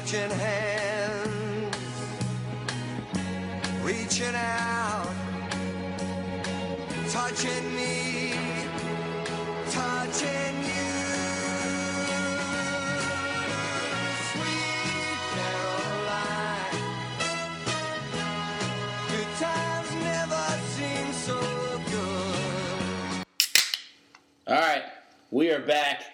touching hands, reaching out, touching me, touching you. Sweet Caroline, good times never seem so good. All right, we are back.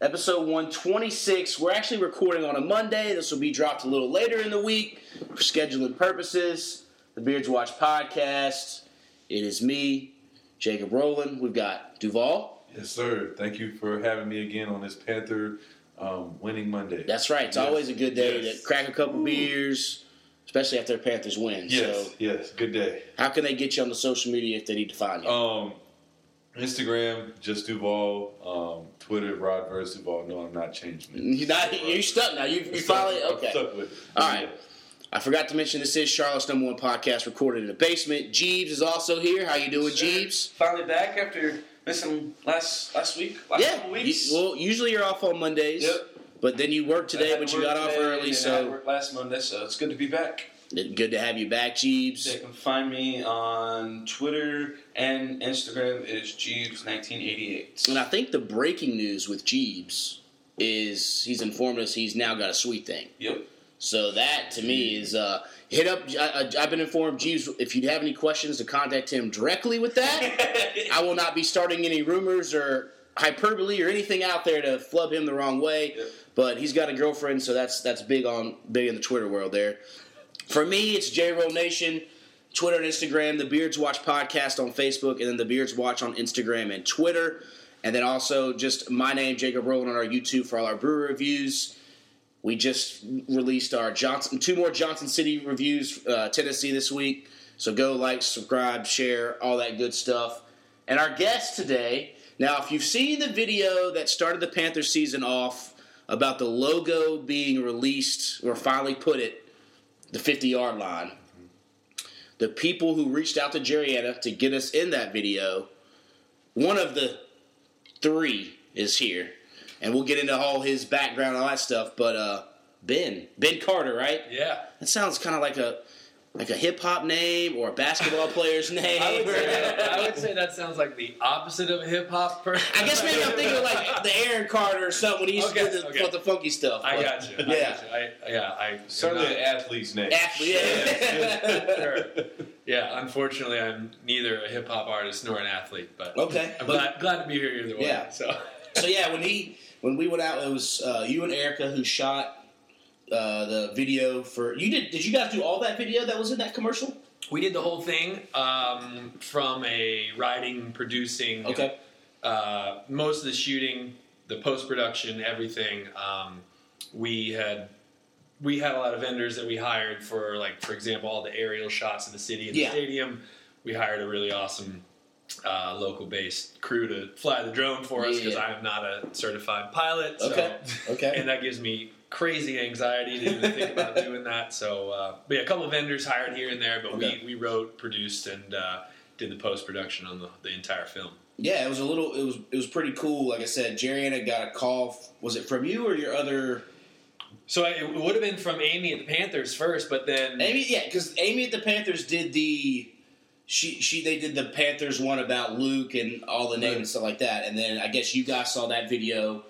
Episode 126. We're actually recording on a Monday. This will be dropped a little later in the week for scheduling purposes. The Beards Watch podcast. It is me, Jacob Rowland. We've got Duvall. Yes, sir. Thank you for having me again on this Panther um, winning Monday. That's right. It's Yes. always a good day Yes. to crack a couple beers, especially after the Panthers win. Yes, So, yes. Good day. how can they get you on the social media if they need to find you? Um, Instagram, just Duvall. Um, Twitter, Rod versus Duvall. No, I'm not changing it. You're not. You're stuck now. You, you Stuck- finally I'm okay. Stuck with it. All right. I forgot to mention this is Charlotte's number one podcast recorded in the basement. Jeebs is also here. How you doing, Sir, Jeebs? Finally back after missing last last week, last Yeah. couple You- well, usually you're off on Mondays. Yep. But then you worked today, but to you got off early, and I had so last Monday, so it's good to be back. Good to have you back, Jeebs. They can find me on Twitter and Instagram. It is Jeebs1988. And I think the breaking news with Jeebs is he's informed us he's now got a sweet thing. Yep. So that to me is uh, hit up. I, I, I've been informed, Jeebs. If you have any questions, to contact him directly with that. I will not be starting any rumors or hyperbole or anything out there to flub him the wrong way. Yep. But he's got a girlfriend, so that's that's big on big in the Twitter world there. For me, it's J Roll Nation, Twitter and Instagram, the Beards Watch podcast on Facebook, and then the Beards Watch on Instagram and Twitter. And then also just my name, Jacob Rowland, on our YouTube for all our brewer reviews. We just released our Johnson, two more Johnson City reviews, uh, Tennessee this week. So go like, subscribe, share, all that good stuff. And our guest today, now, if you've seen the video that started the Panther season off about the logo being released or finally put it, the 50 yard line, the people who reached out to Jerriana to get us in that video, one of the three is here. And we'll get into all his background and all that stuff. But uh, Ben, Ben Carter, right? Yeah. That sounds kind of like a like a hip hop name or a basketball player's name. I would, say that, I would say that sounds like the opposite of a hip hop person. I guess maybe I'm thinking of like the Aaron Carter or something when he used Okay, to do the, okay. the funky stuff. I got you. I Yeah. got you. I, yeah, I Certainly an athlete's name. Athlete, yeah. Sure. Yeah, unfortunately, I'm neither a hip hop artist nor an athlete, but okay, I'm but glad, glad to be here either way. Yeah. So so yeah, when he when we went out, it was uh, you and Erica who shot uh, the video for you. Did did you guys do all that video that was in that commercial? we did the whole thing um, from a writing, producing, Okay, uh, most of the shooting, the post production, everything. Um, we had we had a lot of vendors that we hired for, like for example, all the aerial shots of the city and Yeah. the stadium. We hired a really awesome uh, local based crew to fly the drone for us because Yeah. I am not a certified pilot. So, Okay. okay. And that gives me crazy anxiety to even think about doing that. So, uh, but yeah, a couple of vendors hired here and there, but Okay. we, we wrote, produced, and uh, did the post production on the, the entire film. Yeah, it was a little. It was it was pretty cool. Like I said, Jerriana got a call. Was it from you or your other? So I- it would have been from Amy at the Panthers first, but then Amy, yeah, because Amy at the Panthers did the. She she they did the Panthers one about Luke and all the names and stuff like that, and then I guess you guys saw that video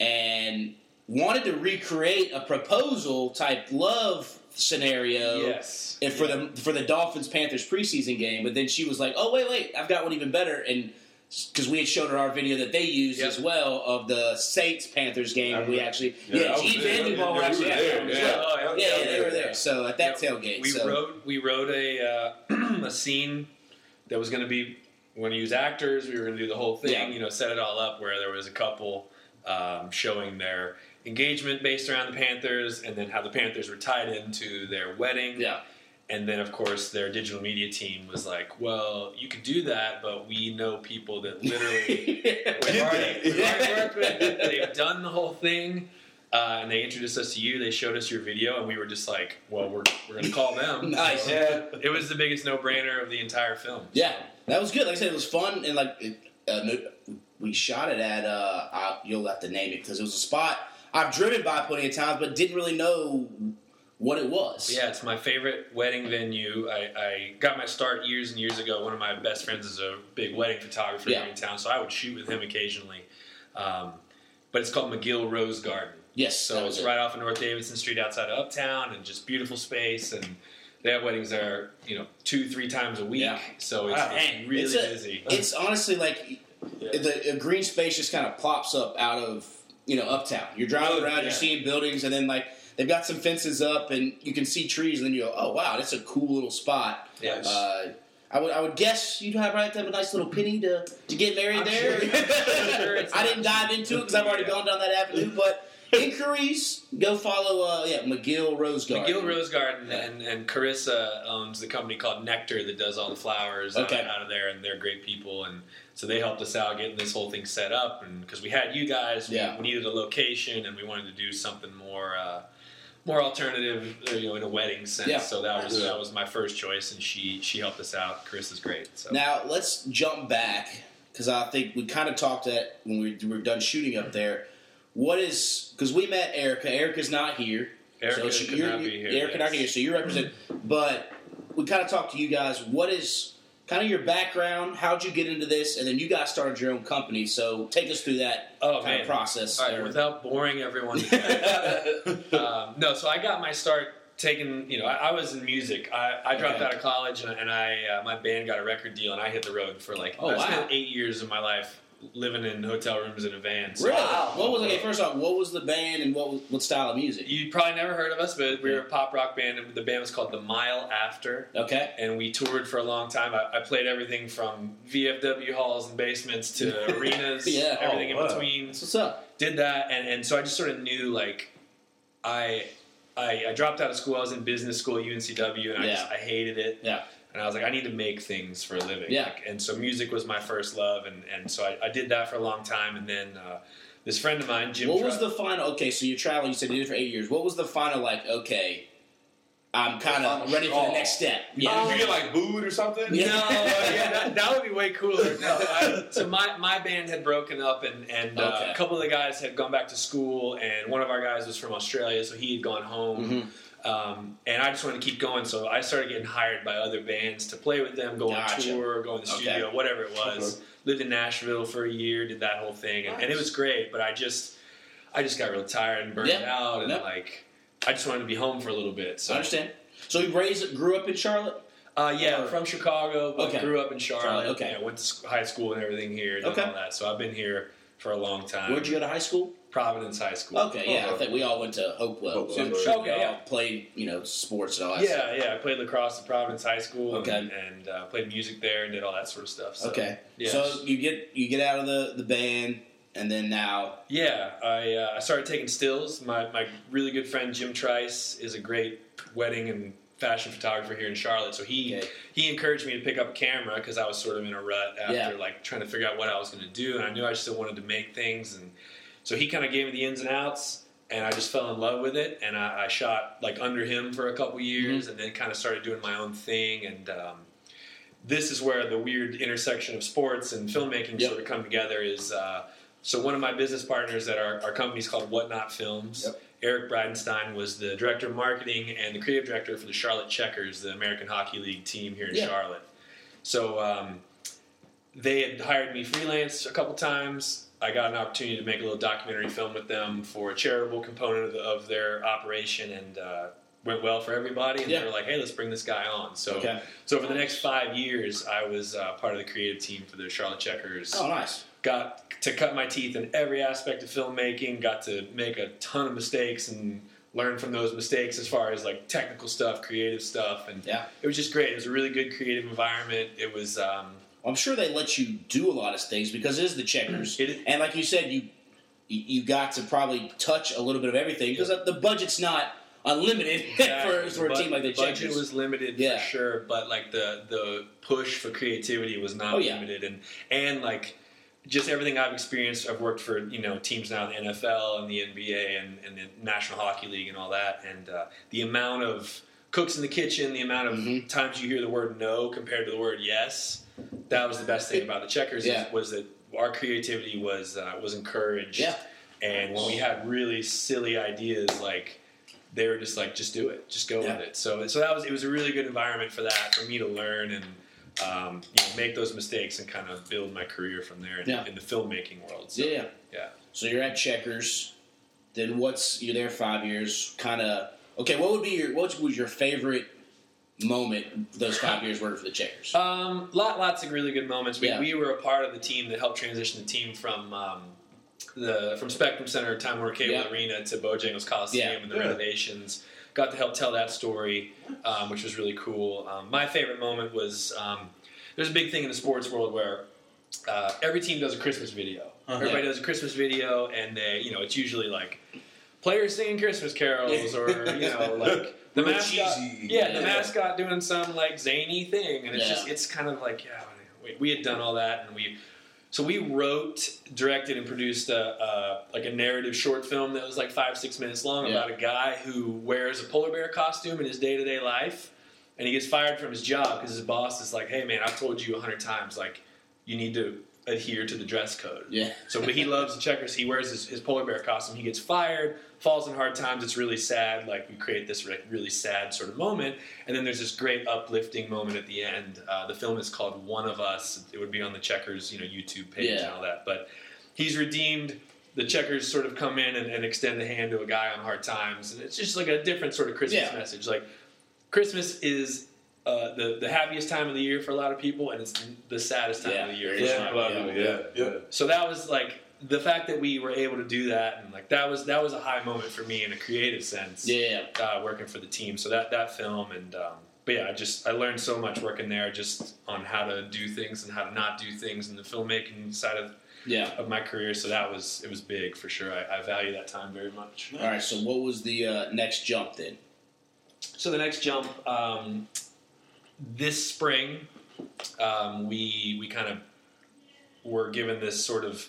and wanted to recreate a proposal type love scenario. yes, And for the for the Dolphins Panthers preseason game, but then she was like, "Oh wait, wait, I've got one even better." And because we had showed her our video that they used Yep. as well of the Saints Panthers game, I we actually Yeah, I yeah, was Jeebs there. were actually there, that yeah. well. Oh, yeah, Yeah, yeah, yeah, they were there. So at that Yep. tailgate, we so wrote we wrote a uh, a scene that was going to be we're going to use actors. We were going to do the whole thing, Yeah. you know, set it all up where there was a couple um, showing their engagement based around the Panthers, and then how the Panthers were tied into their wedding. yeah, And then, of course, their digital media team was like, "Well, you could do that, but we know people that literally we've already, we've already worked with. They've done the whole thing, uh, and they introduced us to you. They showed us your video, and we were just like, "Well, we're we're going to call them." Nice. So Yeah. it was the biggest no-brainer of the entire film. yeah, that was good. Like I said, it was fun and like it, uh, we shot it at uh, I, you'll have to name it because it was a spot. I've driven by plenty of times, but didn't really know what it was. Yeah, it's my favorite wedding venue. I, I got my start years and years ago. One of my best friends is a big wedding photographer Yeah. here in town, so I would shoot with him occasionally. Um, but it's called McGill Rose Garden. Yes, So it's it. right off of North Davidson Street outside of Uptown, and just beautiful space. And they have weddings there, you know, two, three times a week. Yeah. So it's, Wow. it's really It's a- busy. It's honestly like the a green space just kind of plops up out of you know uptown. You're driving around, yeah. you're seeing buildings, and then like they've got some fences up, and you can see trees, and then you go, oh wow, that's a cool little spot. Yes. Uh, I would, I would guess you'd have right to have a nice little penny to, to get married I'm there. sure- sure I didn't dive into it because I've already gone down that avenue. But inquiries, go follow. Uh, yeah, McGill Rose Garden. McGill Rose Garden Yeah. and, and Carissa owns the company called Nectar that does all the flowers Okay. out, out of there, and they're great people. And so they helped us out getting this whole thing set up, and because we had you guys, we, Yeah. we needed a location, and we wanted to do something more. Uh, more alternative, uh, you know, in a wedding sense. Yeah. So that was Yeah. that was my first choice, and she she helped us out. Chris is great. So Now let's jump back because I think we kind of talked that when we were done shooting up there. What is because we met Erica. Erica's not here. Erica she- could not be here. Erica not here, so you represent. But we kind of talked to you guys. What is kind of your background? How'd you get into this? And then you guys started your own company. So take us through that Oh, kind man. of process. All right, there. without boring everyone. um, no, so I got my start taking. You know, I, I was in music. I, I dropped Okay. out of college, and, and I uh, my band got a record deal, and I hit the road for like. Oh, I wow. spent eight years of my life living in hotel rooms in a van. So really? Wow. What was okay? First off, what was the band and what was, what style of music? You probably never heard of us, but we were a pop rock band. and The band was called The Mile After. Okay. and we toured for a long time. I, I played everything from VFW halls and basements to arenas, Yeah. Oh, everything Oh, wow. in between. That's what's up. Did that, and, and so I just sort of knew like I, I I dropped out of school. I was in business school at UNCW, and I Yeah. just I hated it. Yeah. And I was like, I need to make things for a living. Yeah. Like, and so music was my first love, and, and so I, I did that for a long time. And then uh, this friend of mine, Jim. What was the final? Okay, so you traveled. You said you did it for eight years. What was the final? Like, okay, I'm kind of ready for the next step. Yeah. Did you get like booed or something? Yeah. No, yeah, that, that would be way cooler. No, I, so my, my band had broken up, and, and uh, Okay. a couple of the guys had gone back to school, and one of our guys was from Australia, so he had gone home. Mhm. Um, and I just wanted to keep going, so I started getting hired by other bands to play with them, go Gotcha. on tour, go in the Okay. studio, whatever it was. Okay. Lived in Nashville for a year, did that whole thing, and, and it was great. But I just, I just got real tired and burned Yeah. out, and Yep. like, I just wanted to be home for a little bit. So I understand. So you raised, grew up in Charlotte. uh, yeah, Or- from Chicago, but Okay. grew up in Charlotte. Charlotte, okay. you know, went to high school and everything here, Okay. all that. So I've been here for a long time. Where'd you go to high school? Providence High School. Okay, yeah, I think we all went to Hopewell. Hopewell, So I'm right. sure we Okay, all yeah. played, you know, sports and all that. Yeah, yeah. I played lacrosse at Providence High School Okay. and, and uh, played music there and did all that sort of stuff. So, Okay. Yeah. So you get you get out of the the band, and then now. Yeah, I, uh, I started taking stills. My, my really good friend Jim Trice is a great wedding and fashion photographer here in Charlotte. So he Okay. he encouraged me to pick up a camera because I was sort of in a rut after Yeah. like trying to figure out what I was going to do, and I knew I still wanted to make things. And so he kind of gave me the ins and outs, and I just fell in love with it. And I, I shot like under him for a couple years, Mm-hmm. and then kind of started doing my own thing. And um, this is where the weird intersection of sports and filmmaking Yep. sort of come together. Is uh, so one of my business partners at our, our company is called Whatnot Films. Yep. Eric Bradenstein was the director of marketing and the creative director for the Charlotte Checkers, the American Hockey League team here in Yeah. Charlotte. So um, they had hired me freelance a couple times. I got an opportunity to make a little documentary film with them for a charitable component of, the, of their operation, and uh, went well for everybody. And Yeah. they were like, "Hey, let's bring this guy on." So, Okay. so for the next five years, I was uh, part of the creative team for the Charlotte Checkers Oh, nice. got to cut my teeth in every aspect of filmmaking got to make a ton of mistakes and learn from those mistakes as far as like technical stuff creative stuff and Yeah. it was just great it was a really good creative environment it was um, I'm sure they let you do a lot of things because it is the checkers, is- and like you said, you you got to probably touch a little bit of everything because the budget's not unlimited for, for a but team like the the budget checkers. was limited Yeah. for sure but like the the push for creativity was not Oh, yeah. limited and and like just everything I've experienced, I've worked for you know teams now in the NFL and the NBA and, and the National Hockey League and all that, and uh, the amount of cooks in the kitchen, the amount of Mhm. times you hear the word no compared to the word yes, that was the best thing about the Checkers Yeah. is, was that our creativity was uh, was encouraged. Yeah. And when we had really silly ideas, like they were just like, just do it, just go Yeah. with it. So, so that was it was a really good environment for that, for me to learn and um, you know, make those mistakes and kind of build my career from there in, Yeah. in the filmmaking world. So, Yeah. yeah. So you're at Checkers. Then what's you're there five years? Kind of okay. What would be your what was your favorite moment those five years working for the Checkers? Um, lot, lots of really good moments. We, Yeah. we were a part of the team that helped transition the team from um, the from Spectrum Center, Time Warner Cable Yeah. Arena to Bojangles Coliseum Yeah. and the Yeah. renovations. Got to help tell that story, um, which was really cool. Um, my favorite moment was um, there's a big thing in the sports world where uh, every team does a Christmas video. Uh-huh. Everybody does a Christmas video, and they, you know, it's usually like players singing Christmas carols, or you know, like the Real mascot. cheesy. Yeah, the Yeah. mascot doing some like zany thing, and it's Yeah. just it's kind of like yeah, we, we had done all that, and we so we wrote, directed, and produced a, a like a narrative short film that was like five six minutes long Yeah. about a guy who wears a polar bear costume in his day to day life, and he gets fired from his job because his boss is like, hey man, I've told you a hundred times like you need to adhere to the dress code. yeah. So, but he loves the checkers. He wears his, his polar bear costume. He gets fired, falls in hard times. It's really sad. Like we create this like, really sad sort of moment, and then there's this great uplifting moment at the end. Uh, the film is called One of Us. It would be on the checkers, you know, YouTube page Yeah. and all that. But he's redeemed. The checkers sort of come in and, and extend the hand to a guy on hard times, and it's just like a different sort of Christmas Yeah. message. Like Christmas is. Uh, the the happiest time of the year for a lot of people, and it's the saddest time Yeah. of the year. for Yeah. Yeah, a lot of people, yeah, yeah. so that was like the fact that we were able to do that and like that was that was a high moment for me in a creative sense Yeah. uh, working for the team so that that film and um, but yeah i just i learned so much working there just on how to do things and how to not do things in the filmmaking side of, Yeah. of my career so that was it was big for sure i, I value that time very much All right. So what was the uh, next jump then? So the next jump, um, this spring, um, we we kind of were given this sort of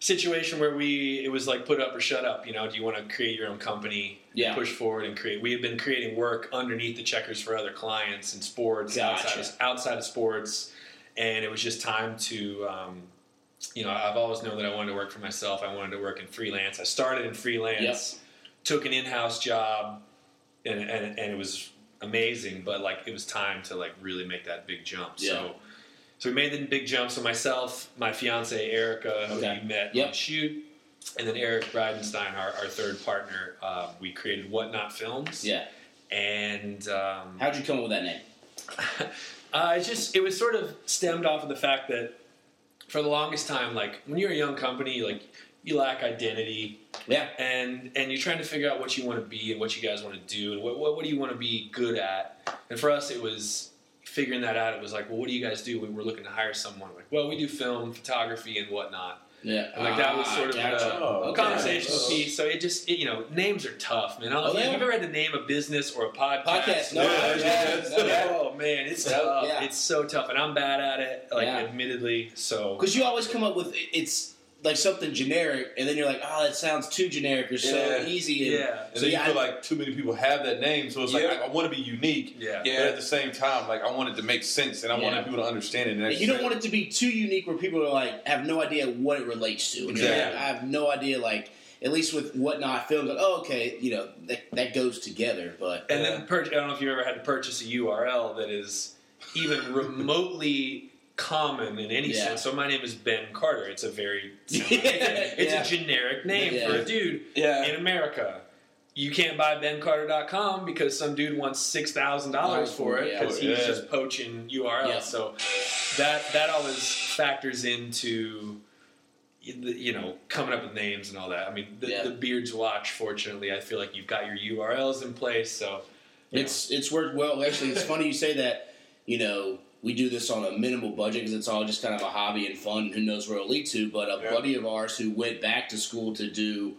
situation where we it was like put up or shut up. You know, do you want to create your own company, Yeah. push forward and create? We had been creating work underneath the checkers for other clients in sports, Gotcha. outside of, outside of sports, and it was just time to. Um, you know, I've always known that I wanted to work for myself. I wanted to work in freelance. I started in freelance, took an in-house job, and, and and it was amazing. But like, it was time to like really make that big jump. Yeah. So, so we made the big jump. So myself, my fiance Erica, who Okay. we met Yep. on shoot, and then Eric Bridenstine, our, our third partner. Uh, we created Whatnot Films. Yeah. And um, How'd you come up with that name? uh, it's just it was sort of stemmed off of the fact that for the longest time, like when you're a young company, like you lack identity, Yeah. and and you're trying to figure out what you want to be and what you guys want to do and what, what what do you want to be good at. And for us, it was figuring that out. It was like, well, what do you guys do? We were looking to hire someone. Like, well, we do film, photography, and whatnot. Yeah. And like that was Ah, sort of gotcha. the Oh, okay. conversational Oh. piece. So it just, it, you know, names are tough, man. I don't Oh, if they you've ever had to name a business or a podcast. Podcast. No. Yeah, yeah, yeah, no, yeah. Oh man, it's Yeah, tough. yeah. It's so tough, and I'm bad at it. Like, Yeah. admittedly. So Because you always come up with it's like something generic, and then you're like, oh, that sounds too generic or so Yeah. easy. And, yeah, And So, then yeah, you feel I- like too many people have that name, so it's like I, I want to be unique. yeah, But at the same time, like I want it to make sense, and I Yeah. wanted people to understand it. And And you don't want it to be too unique where people are like have no idea what it relates to. And you're Exactly. like, I have no idea. Like at least with whatnot films, like oh okay, you know that that goes together. But And then pur- I don't know if you've ever had to purchase a URL that is even remotely common in any Yeah. sense. So my name is Ben Carter. It's a very Yeah, it's, a, yeah. a generic name for a dude in America. You can't buy bencarter.com because some dude wants six thousand dollars oh, for it because oh, he's Yeah. just poaching URLs. So that that always factors into you know coming up with names and all that. I mean, the, the Beards Watch. Fortunately, I feel like you've got your URLs in place, so It's it's worked well. Actually, it's funny you say that. You know, we do this on a minimal budget because it's all just kind of a hobby and fun. Who knows where it'll lead to? But a Yeah. buddy of ours who went back to school to do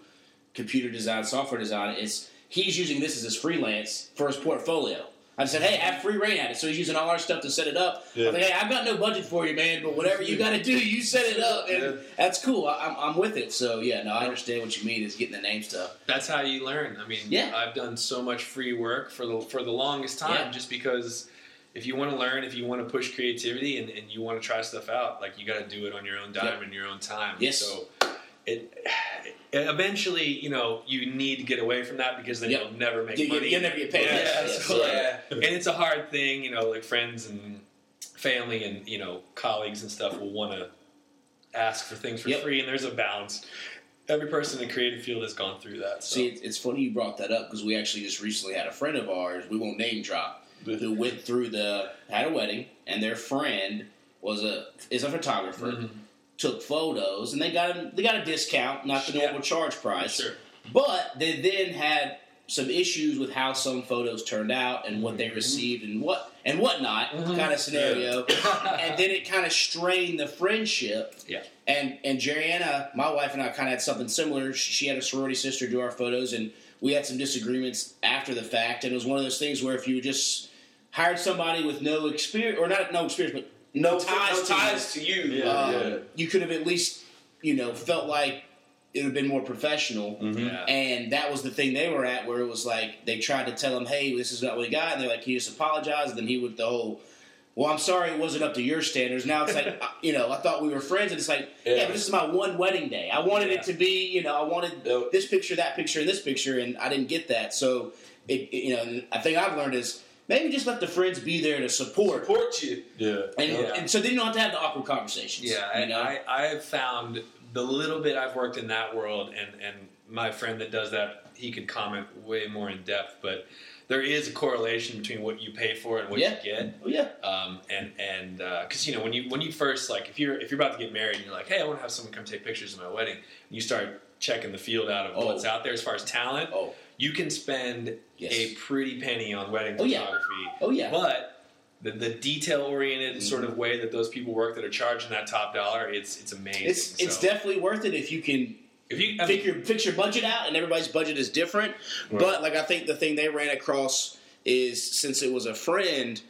computer design, software design, is he's using this as his freelance for his portfolio. I said, "Hey, I have free reign at it." So he's using all our stuff to set it up. Yeah. I'm like, "Hey, I've got no budget for you, man, but whatever you got to do, you set it up, and Yeah. that's cool. I, I'm, I'm with it." So yeah, no, I understand what you mean is getting the name stuff. that's how you learn. I mean, Yeah. I've done so much free work for the for the longest time, Yeah. just because if you want to learn, if you want to push creativity, and, and you want to try stuff out, like you got to do it on your own dime Yeah. and your own time. Yes. So it eventually, you know, you need to get away from that because then Yep. you'll never make You- money. you'll never get paid. Yeah, Yes, so, like, and it's a hard thing, you know, like friends and family and you know colleagues and stuff will want to ask for things for Yep. free, and there's a balance. Every person in the creative field has gone through that. So. See, it's funny you brought that up because we actually just recently had a friend of ours. We won't name drop who went through the had a wedding and their friend was a is a photographer. Mhm. Took photos and they got a, they got a discount, not the Yeah. normal charge price. Sure. But they then had some issues with how some photos turned out and what they Mm-hmm. received and what and whatnot Mhm. kind of scenario. and then it kind of strained the friendship. Yeah. And and Jeriana, my wife and I kind of had something similar. She had a sorority sister do our photos, and we had some disagreements after the fact. And it was one of those things where if you just hired somebody with no experience, or not no experience, but no, ties, no to ties to you. Yeah. um, Yeah. you could have at least you know felt like it would have been more professional. Mhm. Yeah. And that was the thing they were at, where it was like they tried to tell him, "Hey, this is not what we got," and they're like, "He just apologized." And then he would the whole, "Well, I'm sorry, it wasn't up to your standards." Now it's like, you know, I thought we were friends, and it's like, yeah, Yeah. but this is my one wedding day. I wanted Yeah. it to be, you know, I wanted this picture, that picture, and this picture, and I didn't get that. So, it, it- you know, I think I've learned is maybe just let the friends be there to support, Support you. Yeah. and, Yeah. and so then you don't have to have the awkward conversations. Yeah, you and know? I, I have found the little bit I've worked in that world, and, and my friend that does that, he could comment way more in depth, but there is a correlation between what you pay for and what Yeah. you get. oh yeah, Um, and and because you know when you when you first like if you're if you're about to get married and you're like hey I want to have someone come take pictures of my wedding and you start checking the field out of Oh. what's out there as far as talent oh you can spend yes, a pretty penny on wedding Oh, yeah. photography oh yeah, but the, the detail oriented Mhm. sort of way that those people work that are charging that top dollar, it's it's amazing. it's it's definitely worth it if you can if you I mean, fix your fix your budget out, and everybody's budget is different. But like I think the thing they ran across is since it was a friend,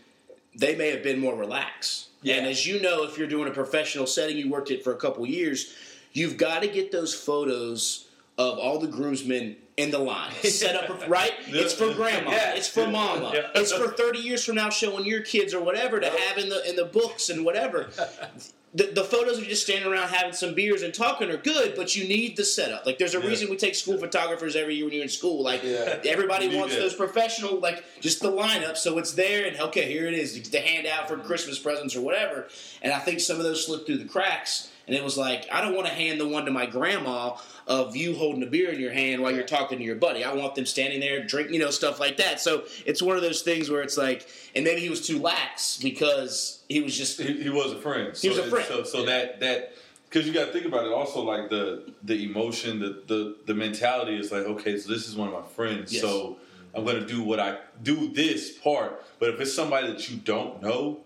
they may have been more relaxed. Yeah. And as you know, if you're doing a professional setting, you worked it for a couple years, you've got to get those photos of all the groomsmen in the line set up right. It's for grandma. Yeah. It's for mama. Yeah. It's for 30 years from now, showing your kids or whatever to have in the in the books and whatever the, the photos of you just standing around having some beers and talking are good, but you need the setup. Like, there's a Yeah. reason we take school photographers every year when you're in school. Like, Yeah. everybody wants that. those professional, like, just the lineup, so it's there, and okay, here it is, to hand out for Christmas presents or whatever. And I think some of those slip through the cracks. And it was like, I don't want to hand the one to my grandma of you holding a beer in your hand while you're talking to your buddy. I want them standing there, drinking, you know, stuff like that. So it's one of those things where it's like, and maybe he was too lax because he was just He, he was a friend. He was a friend. So, so that that because you got to think about it. Also, like the the emotion, the the the mentality is like, okay, so this is one of my friends. Yes. So I'm going to do what I do this part. But if it's somebody that you don't know,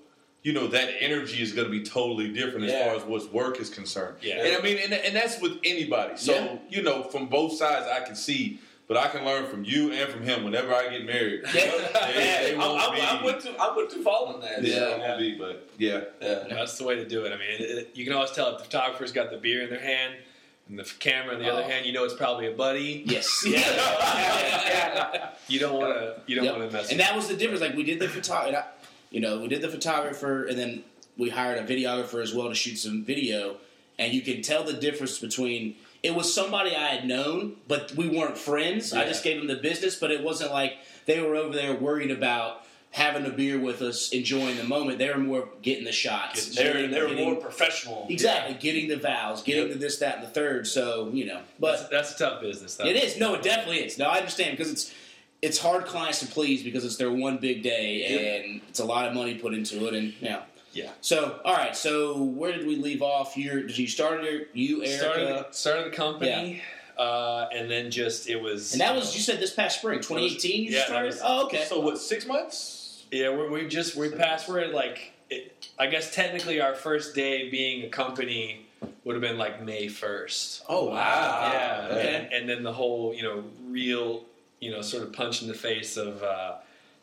you know that energy is going to be totally different as far as what's work is concerned. Yeah. And I mean, and, and that's with anybody. So Yeah. you know, from both sides, I can see. But I can learn from you and from him whenever I get married. Yeah. They- they I'm, won't I'm, be- I'm with you. I'm with you following that. yeah, Yeah. won't be, but yeah. Yeah. No, that's the way to do it. I mean, it, it- you can always tell if the photographer's got the beer in their hand and the camera in the other Oh. hand. You know it's probably a buddy. yes, You don't want to. You don't Yep. want to mess. And that was the difference. Like we did the photographer, you know, we did the photographer, and then we hired a videographer as well to shoot some video. And you can tell the difference between it was somebody I had known, but we weren't friends. I just gave them the business, but it wasn't like they were over there worried about having a beer with us, enjoying the moment. They were more getting the shots. They're they're getting- more professional. exactly getting the vows, getting Yep. the this, that, and the third. So you know, that's, but that's a tough business. Though. it is. No, it definitely is. No, I understand because it's it's hard clients to please because it's their one big day and it's a lot of money put into it and yeah. Yeah. So all right. So where did we leave off? You did you start started you Erica Started started the company, uh, and then just it was. and that was you said this past spring 2018 you Yeah, started. was- oh okay. So what? Six months? Yeah, we're, we just we passed. We're at like it, I guess technically our first day being a company would have been like May first. oh wow. yeah, Okay. and, and then the whole you know real you know sort of punch in the face of uh,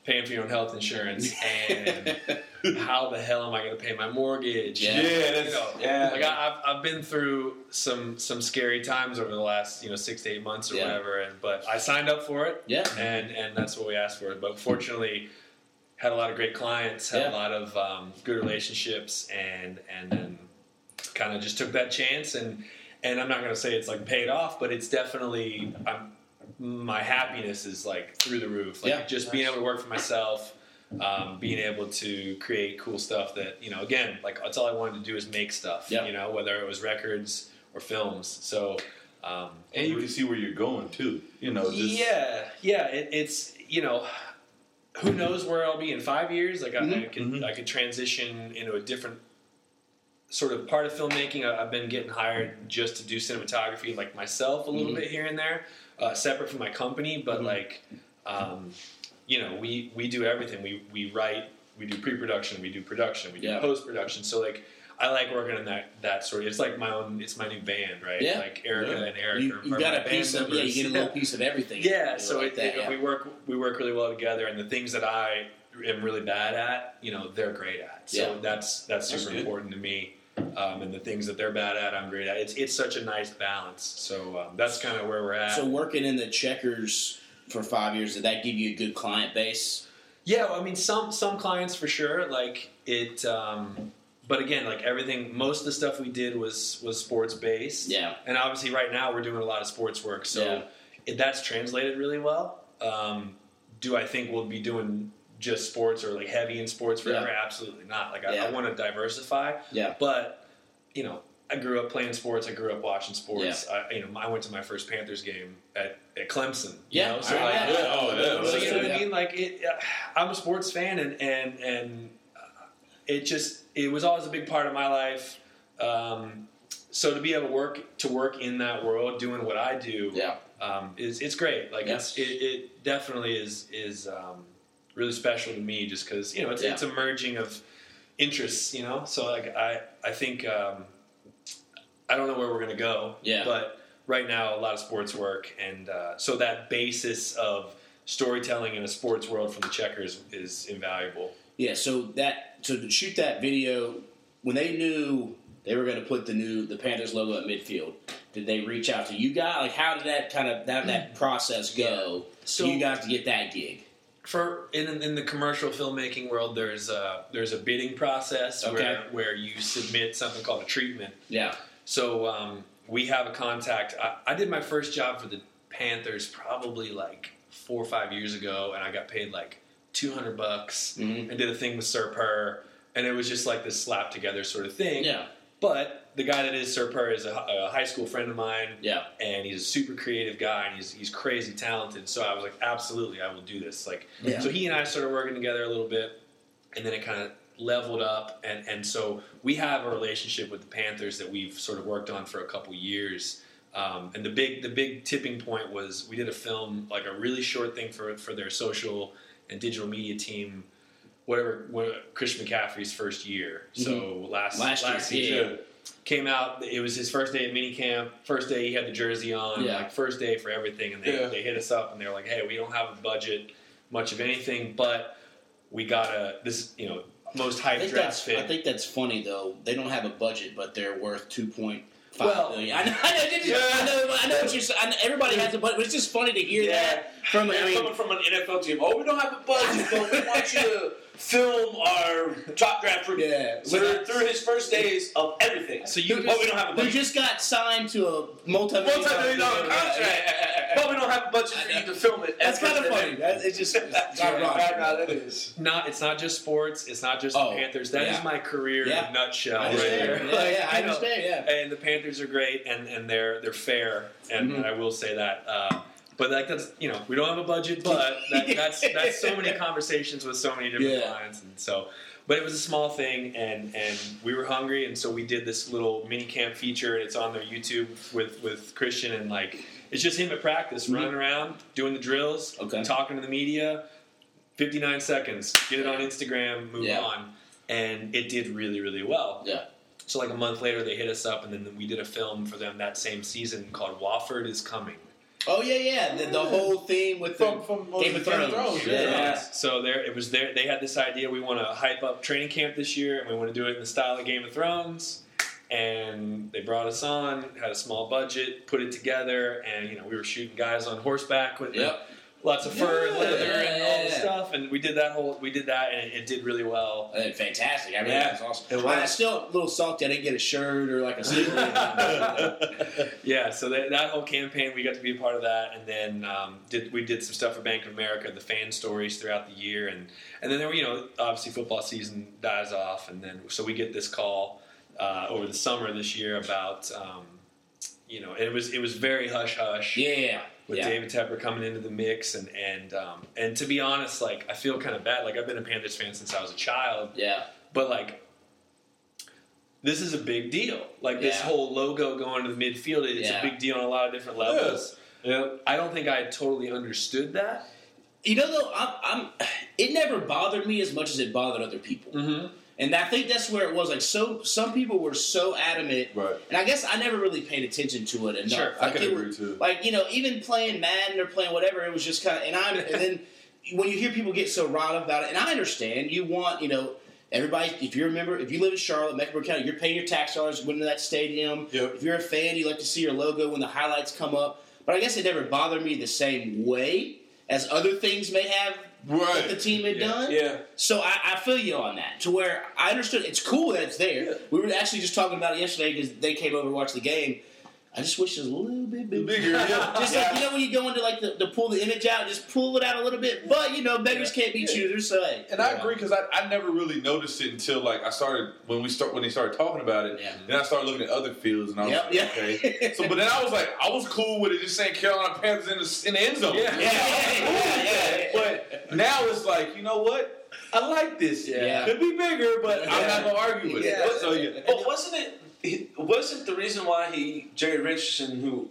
paying for your own health insurance and how the hell am I going to pay my mortgage? Yeah. Yeah, You know, Yeah. like I, I've, I've been through some some scary times over the last you know six to eight months or Yeah. whatever, and but I signed up for it yeah. and and that's what we asked for. But fortunately, had a lot of great clients, had a lot of um, good relationships, and and then kind of just took that chance and and I'm not going to say it's like paid off, but it's definitely I'm, my happiness is like through the roof. Like Yeah. just being able to work for myself, um, being able to create cool stuff that you know. Again, like that's all I wanted to do is make stuff. Yeah. You know, whether it was records or films. So. Um, And you can see where you're going too. You know, just yeah, yeah. It, it's you know, who knows where I'll be in five years? Like I, I Mhm. could Mhm. I could transition into a different sort of part of filmmaking. I, I've been getting hired just to do cinematography, like myself, a little Mhm. bit here and there, uh, separate from my company. But Mhm. like, um, you know, we we do everything. We we write, we do pre-production, we do production, we do Yeah. post-production. So like. I like working in that that sort of. It's like my own. It's my new band, right? Yeah. Like Erica Yeah. and Eric. You, are- you've got a piece band of yeah. You get a little piece of everything. Yeah, You so like it, that, yeah. we work we work really well together, and the things that I am really bad at, you know, they're great at. So Yeah. that's that's That's super good. important to me. Um, and the things that they're bad at, I'm great at. It's it's such a nice balance. So um, that's kind of where we're at. So working in the checkers for five years, did that give you a good client base? Yeah, well, I mean, some some clients for sure. Like it, um, but again, like everything, most of the stuff we did was was sports based. Yeah. and obviously, right now we're doing a lot of sports work, so Yeah. it, that's translated really well. Um, do I think we'll be doing just sports or like heavy in sports forever? Absolutely not. Like I, Yeah. I want to diversify, Yeah. but you know. I grew up playing sports. I grew up watching sports. I, you know, I went to my first Panthers game at, at Clemson. You Yeah, know, so I like, remember. Oh, yeah. so you know what Yeah. I mean? Like it, uh, I'm a sports fan, and and and uh, it just it was always a big part of my life. Um, so to be able to work to work in that world, doing what I do, Yeah. um, is it's great. Like it's it, it definitely is is um, really special to me, just because you know it's Yeah. it's a merging of interests. You know, so like I I think um, I don't know where we're gonna go. Yeah. but right now a lot of sports work, and uh, so that basis of storytelling in a sports world from the checkers is invaluable. Yeah, so that so to shoot that video when they knew they were going to put the new the Panthers logo at midfield, did they reach out to you guys? Like, how did that kind of that that process go? So- So you guys to get that gig. For in in the commercial filmmaking world, there's a there's a bidding process Okay. where where you submit something called a treatment. Yeah, So um, we have a contact. I, I did my first job for the Panthers probably like four or five years ago, and I got paid like two hundred bucks Mhm. and did a thing with Sir Purr, and it was just like this slap together sort of thing. yeah, But the guy that is Sir Purr is a, a high school friend of mine, yeah, and he's a super creative guy, and he's he's crazy talented. So I was like, absolutely, I will do this. Like, Yeah. so he and I started working together a little bit, and then it kind of leveled up, and and so we have a relationship with the Panthers that we've sort of worked on for a couple years. Um, and the big the big tipping point was we did a film like a really short thing for for their social and digital media team. Whatever, what, Christian McCaffrey's first year. So last Last year, season. Came out. It was his first day at minicamp. First day he had the jersey on. Yeah. Like first day for everything, and they, Yeah. they hit us up and they're like, "Hey, we don't have a budget, much of anything, but we got a this you know most I hype draft fit." I think that's funny though. They don't have a budget, but they're worth two point five Well- million. I know, I know, I know, I know what you're saying. Everybody has a budget, but it's just funny to hear that from. I mean, coming from an NFL team. Oh, we don't have a budget, but we want you to film our top draft rookie Yeah. through, through his first days of everything. So you- but we don't have a who budget. just got signed to a multi-million Multi-million dollar contract, but we don't have a budget for you to film it. That's kind of funny. That's, it's just it's ironic. Yeah, that is. not it's not just sports. It's not just Oh, the Panthers. That is yeah. my career in a nutshell. Right understand. there. Yeah, yeah, I you know, understand. Yeah. and the Panthers are great, and, and they're they're fair, and, Mhm. and I will say that. Uh, but like that's you know we don't have a budget, but that, that's that's so many conversations with so many different Yeah. clients, and so. But it was a small thing, and and we were hungry, and so we did this little mini camp feature, and it's on their YouTube with with Christian, and like it's just him at practice, Mhm. running around, doing the drills, Okay. talking to the media. Fifty nine seconds, get it on Instagram, move Yeah. on, and it did really really well. Yeah. So like a month later, they hit us up, and then we did a film for them that same season called Wofford is Coming. Oh yeah, yeah. The, the whole theme with the From- from Game of Thrones. yeah. Yeah. So there, it was there. They had this idea. We want to hype up training camp this year, and we want to do it in the style of Game of Thrones. And they brought us on, had a small budget, put it together, and you know we were shooting guys on horseback with Yep. The lots of fur and Yeah, leather and all the yeah. stuff, and we did that whole we did that, and it, it did really well. Uh, fantastic. I mean, Yeah, was awesome. it was. I'm still a little salty. I didn't get a shirt or like a sticker. Yeah, so that, that whole campaign, we got to be a part of that, and then um, did we did some stuff for Bank of America, the fan stories throughout the year, and and then there were you know obviously football season dies off, and then so we get this call uh, over the summer this year about um, you know it was it was very hush hush yeah. With yeah. David Tepper coming into the mix, and and um, and to be honest, like I feel kind of bad. Like I've been a Panthers fan since I was a child, Yeah. but like this is a big deal. Like this whole logo going to the midfield, it's Yeah. a big deal on a lot of different levels. Yep. I don't think I totally understood that. You know, though, I'm, I'm. It never bothered me as much as it bothered other people, Mm-hmm. And I think that's where it was. Like, so some people were so adamant, Right. and I guess I never really paid attention to it enough. Sure, I Like, can it agree was- too. Like you know, even playing Madden or playing whatever, it was just kind of. And I and then when you hear people get so riled up about it, and I understand, you want you know. Everybody, if you remember, if you live in Charlotte, Mecklenburg County, you're paying your tax dollars going to go into that stadium. Yep. If you're a fan, you like to see your logo when the highlights come up. But I guess it never bothered me the same way as other things may have that the team had Yeah. done. Yeah. So I, I feel you on that. To where I understood it's cool that it's there. Yeah. We were actually just talking about it yesterday because they came over to watch the game. I just wish it was a little bit bigger. Bigger, yeah. Just like you know when you go into like the, to pull the image out, just pull it out a little bit. But you know beggars can't be choosers, so hey. And I agree because I, I never really noticed it until like I started when we start when they started talking about it. Yeah. Then I started looking at other fields and I was Yep, like, yeah. okay. So, but then I was like, I was cool with it just saying Carolina Panthers in the, in the end zone. Yeah. Yeah, yeah, yeah, yeah, yeah. But now it's like, you know what? I like this. Yeah. Could be bigger, but I'm not gonna argue with Yeah. it. So yeah. But wasn't it? He- Wasn't the reason why he Jerry Richardson, who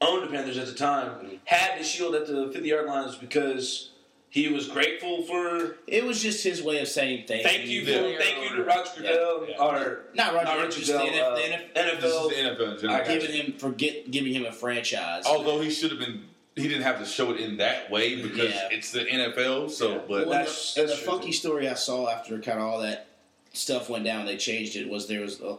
owned the Panthers at the time, had the shield at the fifty yard line is because he was grateful for It was just his way of saying thank, thank you for Yeah. thank you to Roger Goodell Yeah. or Not Roger, not Goodell, Roger just the, Goodell, NF, uh, the This is NFL. the NFL in general. I giving him for get, giving him a franchise. Although he should have been, he didn't have to show it in that way because Yeah. it's the NFL. So, Yeah. but Well, That's- the, that's the true, funky story I saw after kind of all that stuff went down, they changed it. Was there was, a,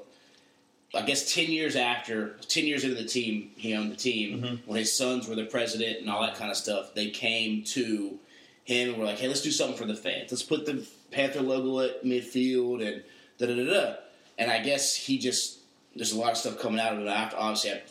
I guess, ten years after, ten years into the team, he owned the team Mm-hmm. when his sons were the president and all that kind of stuff. They came to him and were like, "Hey, let's do something for the fans. Let's put the Panther logo at midfield and da da da da." And I guess he just there's a lot of stuff coming out of it after. Obviously, I,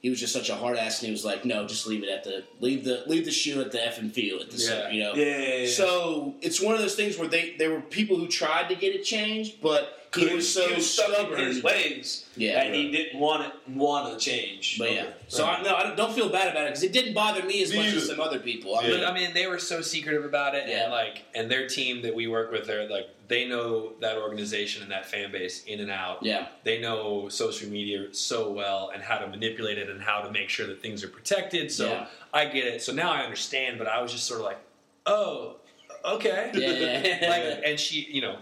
he was just such a hard ass, and he was like, "No, just leave it at the leave the leave the shoe at the effing field at the Yeah. you know." Yeah, yeah, yeah. So it's one of those things where they there were people who tried to get it changed, but he Couldn't- was so he was stuck stubborn. in his ways Yeah. that he didn't want it want to change. But yeah, Okay. so I, no, I don't, don't feel bad about it because it didn't bother me as Me much as some other people. I Yeah. mean, But I mean, they were so secretive about it, Yeah. and like, and their team that we work with, they're like, they know that organization and that fan base in and out. yeah, They know social media so well and how to manipulate it and how to make sure that things are protected. So Yeah. I get it. So now I understand. But I was just sort of like, oh, okay. Yeah, yeah, yeah. like, and she, you know,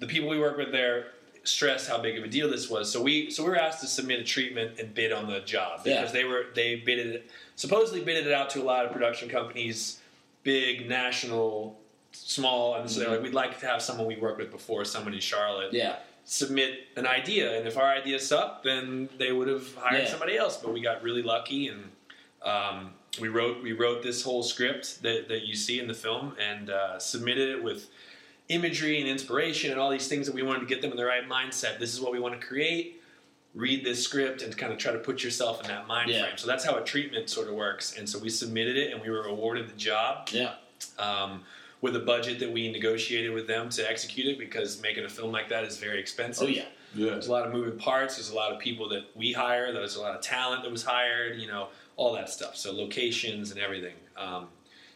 the people we work with there stressed how big of a deal this was. So we, so we were asked to submit a treatment and bid on the job Yeah. because they were they bidded it supposedly bidded it out to a lot of production companies, big national. Small, and so they're like, we'd like to have someone we worked with before, someone in Charlotte yeah, submit an idea, and if our idea sucked, then they would have hired Yeah. somebody else. But we got really lucky, and um, we wrote we wrote this whole script that, that you see in the film, and uh, submitted it with imagery and inspiration and all these things that we wanted to get them in the right mindset. This is what we want to create. Read this script and kind of try to put yourself in that mind Yeah. frame. So that's how a treatment sort of works. And so we submitted it, and we were awarded the job yeah, um, with a budget that we negotiated with them to execute it because making a film like that is very expensive. oh yeah, yeah. There's a lot of moving parts. There's a lot of people that we hire. There's a lot of talent that was hired. You know, all that stuff. So locations and everything. Um,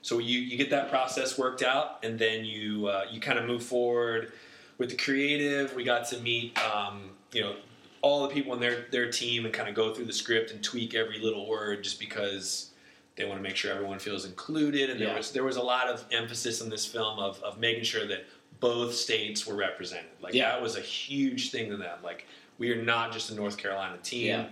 so you, you get that process worked out, and then you uh, you kind of move forward with the creative. We got to meet um, you know all the people in their their team and kind of go through the script and tweak every little word just because they want to make sure everyone feels included. And there Yeah. was there was a lot of emphasis in this film of, of making sure that both states were represented. Like Yeah. that was a huge thing to them. Like we are not just a North Carolina team. Yeah.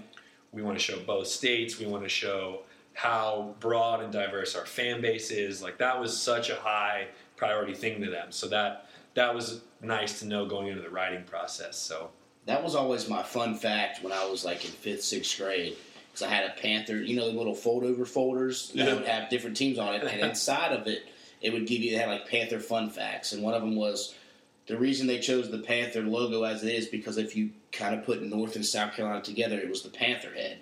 We want to show both states. We want to show how broad and diverse our fan base is. Like that was such a high priority thing to them. So that that was nice to know going into the writing process. So that was always my fun fact when I was like in fifth, sixth grade. because I had a Panther, you know, the little fold over folders that would have different teams on it, and inside of it, it would give you, it had like Panther fun facts. And one of them was the reason they chose the Panther logo as it is because if you kind of put North and South Carolina together, it was the Panther head.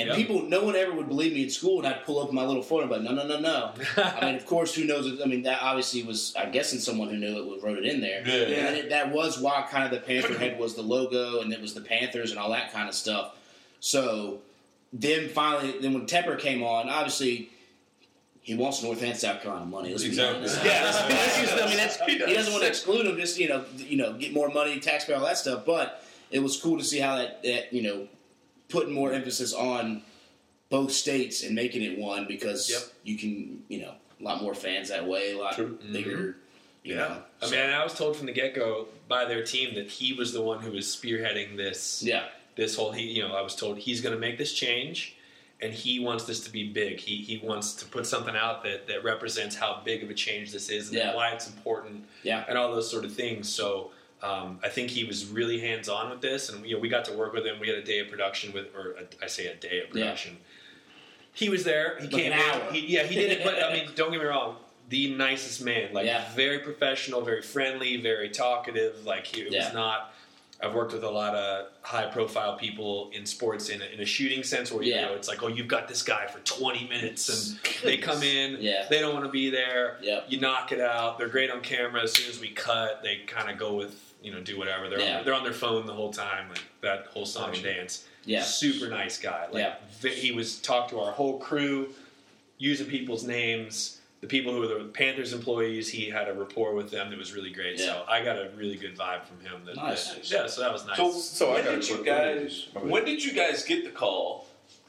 And Yep. people, no one ever would believe me in school, and I'd pull up my little phone, but no, no, no, no. I mean, of course, who knows? I mean, that obviously was, I'm guessing, someone who knew it was wrote it in there. Yeah. And it, that was why kind of the Panther head was the logo, and it was the Panthers and all that kind of stuff. So then finally, then when Tepper came on, obviously he wants North and South Carolina money. Let's Exactly. Yeah, I mean, that's just, I mean, that's, He does. doesn't want to exclude them. just you know, you know, get more money, taxpayer, all that stuff. But it was cool to see how that, that you know, putting more emphasis on both states and making it one because Yep. you can, you know, a lot more fans that way, a lot True. Mm-hmm. bigger. You Yeah, know, I mean, I was told from the get go by their team that he was the one who was spearheading this. yeah, This whole, he, you know, I was told he's going to make this change, and he wants this to be big. He he wants to put something out that that represents how big of a change this is and Yeah. why it's important yeah, and all those sort of things. So. Um, I think he was really hands on with this, and you know we got to work with him. We had a day of production with, or a, I say a day of Yeah. production. He was there. He Like came out. He, yeah, he did it. But I mean, don't get me wrong. The nicest man, like Yeah. very professional, very friendly, very talkative. Like he it Yeah. was not. I've worked with a lot of high profile people in sports in a, in a shooting sense, where you Yeah. know it's like, oh, you've got this guy for twenty minutes, and they come in, Yeah. they don't want to be there. Yep. You knock it out. They're great on camera. As soon as we cut, they kind of go with you know do whatever. They're Yeah. on, they're on their phone the whole time, like that whole song and dance. yeah. Super nice guy. Like Yeah. ve- he was talked to our whole crew, using people's names. The people who were the Panthers employees, he had a rapport with them that was really great. Yeah. So I got a really good vibe from him. That, Nice. that- yeah, so that was nice. So, So I when got did you guys? my. When did you guys get the call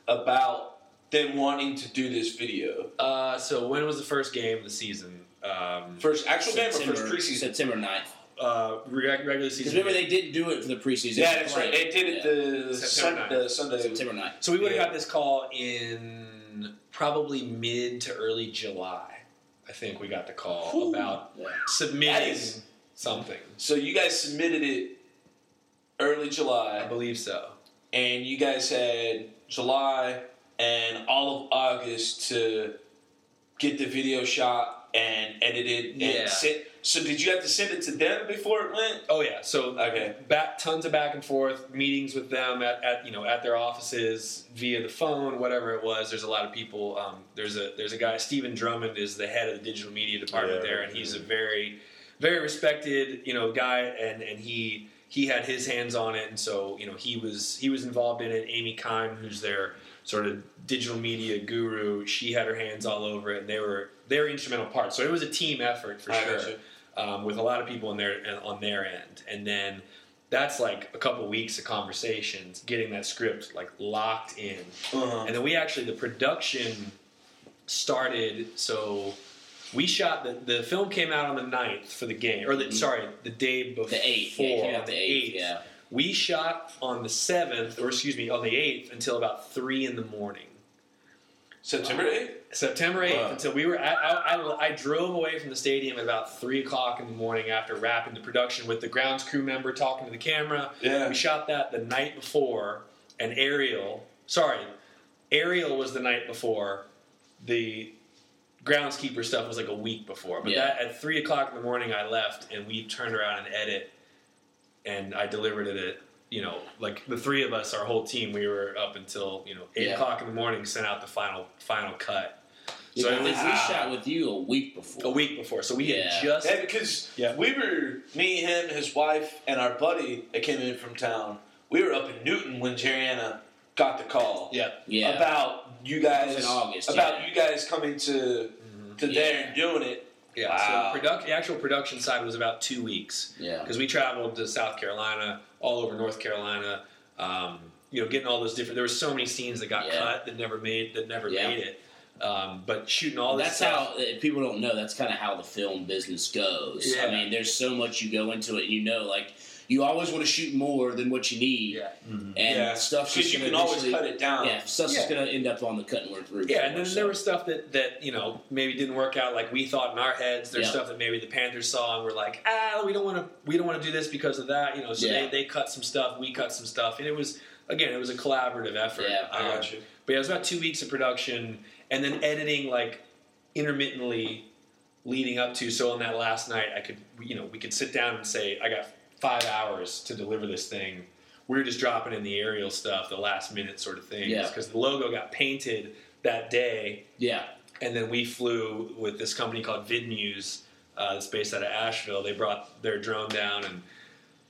about them wanting to do this video? uh, so when was the first game of the season? Um, First actual game or September, first preseason? September 9th. Uh, reg- regular season. remember, they didn't do it for the preseason. Yeah, that's right. They They did it the, September sun, the Sunday. September 9th. So we would have Yeah. got this call in probably mid to early July. I think we got the call Whew. about Yeah. submitting That is- something. So you guys submitted it early July, I believe so. and you guys had July and all of August to get the video shot and edited and Yeah. sent. So did you have to send it to them before it went? Oh yeah, so Okay. back tons of back and forth meetings with them at, at you know at their offices via the phone, whatever it was. There's a lot of people. Um, there's a there's a guy Stephen Drummond is the head of the digital media department Yeah, there, and he's a very very respected you know guy, and and he he had his hands on it, and so you know he was he was involved in it. Amy Kime, who's their sort of digital media guru, she had her hands all over it, and they were they were instrumental parts. So it was a team effort for I sure. Um, with a lot of people on their on their end, and then that's like a couple weeks of conversations, getting that script like locked in, Uh-huh. and then we actually the production started. So we shot the the film came out on the 9th for the game, or the Mhm. sorry, the day before. The 8th. Yeah, the 8th. 8th. Yeah. We shot on the seventh, or excuse me, on the eighth until about three in the morning. September 8th? September 8th Wow. until we were at, I, I, I drove away from the stadium at about 3 o'clock in the morning after wrapping the production with the grounds crew member talking to the camera. Yeah. We shot that the night before, and Ariel, sorry, Ariel was the night before. The groundskeeper stuff was like a week before. But Yeah. that at 3 o'clock in the morning, I left, and we turned around and edit, and I delivered it at, you know, like the three of us, our whole team, we were up until, you know, 8 Yeah. o'clock in the morning, sent out the final final cut. Yeah, So I it think was we shot with you a week before. a week before. So we Yeah. had just Yeah, because Yeah. we were me, him, his wife, and our buddy that came in from town. We were up in Newton when Jeriana got the call yeah. Yeah. about you guys in August, about yeah. you guys coming to mm-hmm. to there and doing it. Yeah, Wow. so product, the actual production side was about two weeks yeah. because we traveled to South Carolina, all over North Carolina. Um, you know, getting all those different. There were so many scenes that got Yeah. cut that never made that never Yeah. made it. Um, but shooting all this that's stuff. how if people don't know. That's kind of how the film business goes. Yeah. I mean, there's so much you go into it. You know, like you always want to shoot more than what you need, yeah, and Yeah. stuff's Because just you can to always cut it down. Yeah, stuff's just Yeah. going to end up on the cutting room. room yeah, and then floor, there was stuff that that you know maybe didn't work out like we thought in our heads. There's Yeah. stuff that maybe the Panthers saw and were like, ah, we don't want to we don't want to do this because of that. You know, so Yeah. they they cut some stuff, we cut some stuff, and it was again, it was a collaborative effort. Yeah, I Um, got you. But yeah, it was about two weeks of production and then editing like intermittently leading up to. So on that last night, I could, you know, we could sit down and say, I got five hours to deliver this thing. We were just dropping in the aerial stuff, the last minute sort of things, Yeah. because the logo got painted that day, Yeah. and then we flew with this company called VidMuse, uh, that's based out of Asheville. They brought their drone down and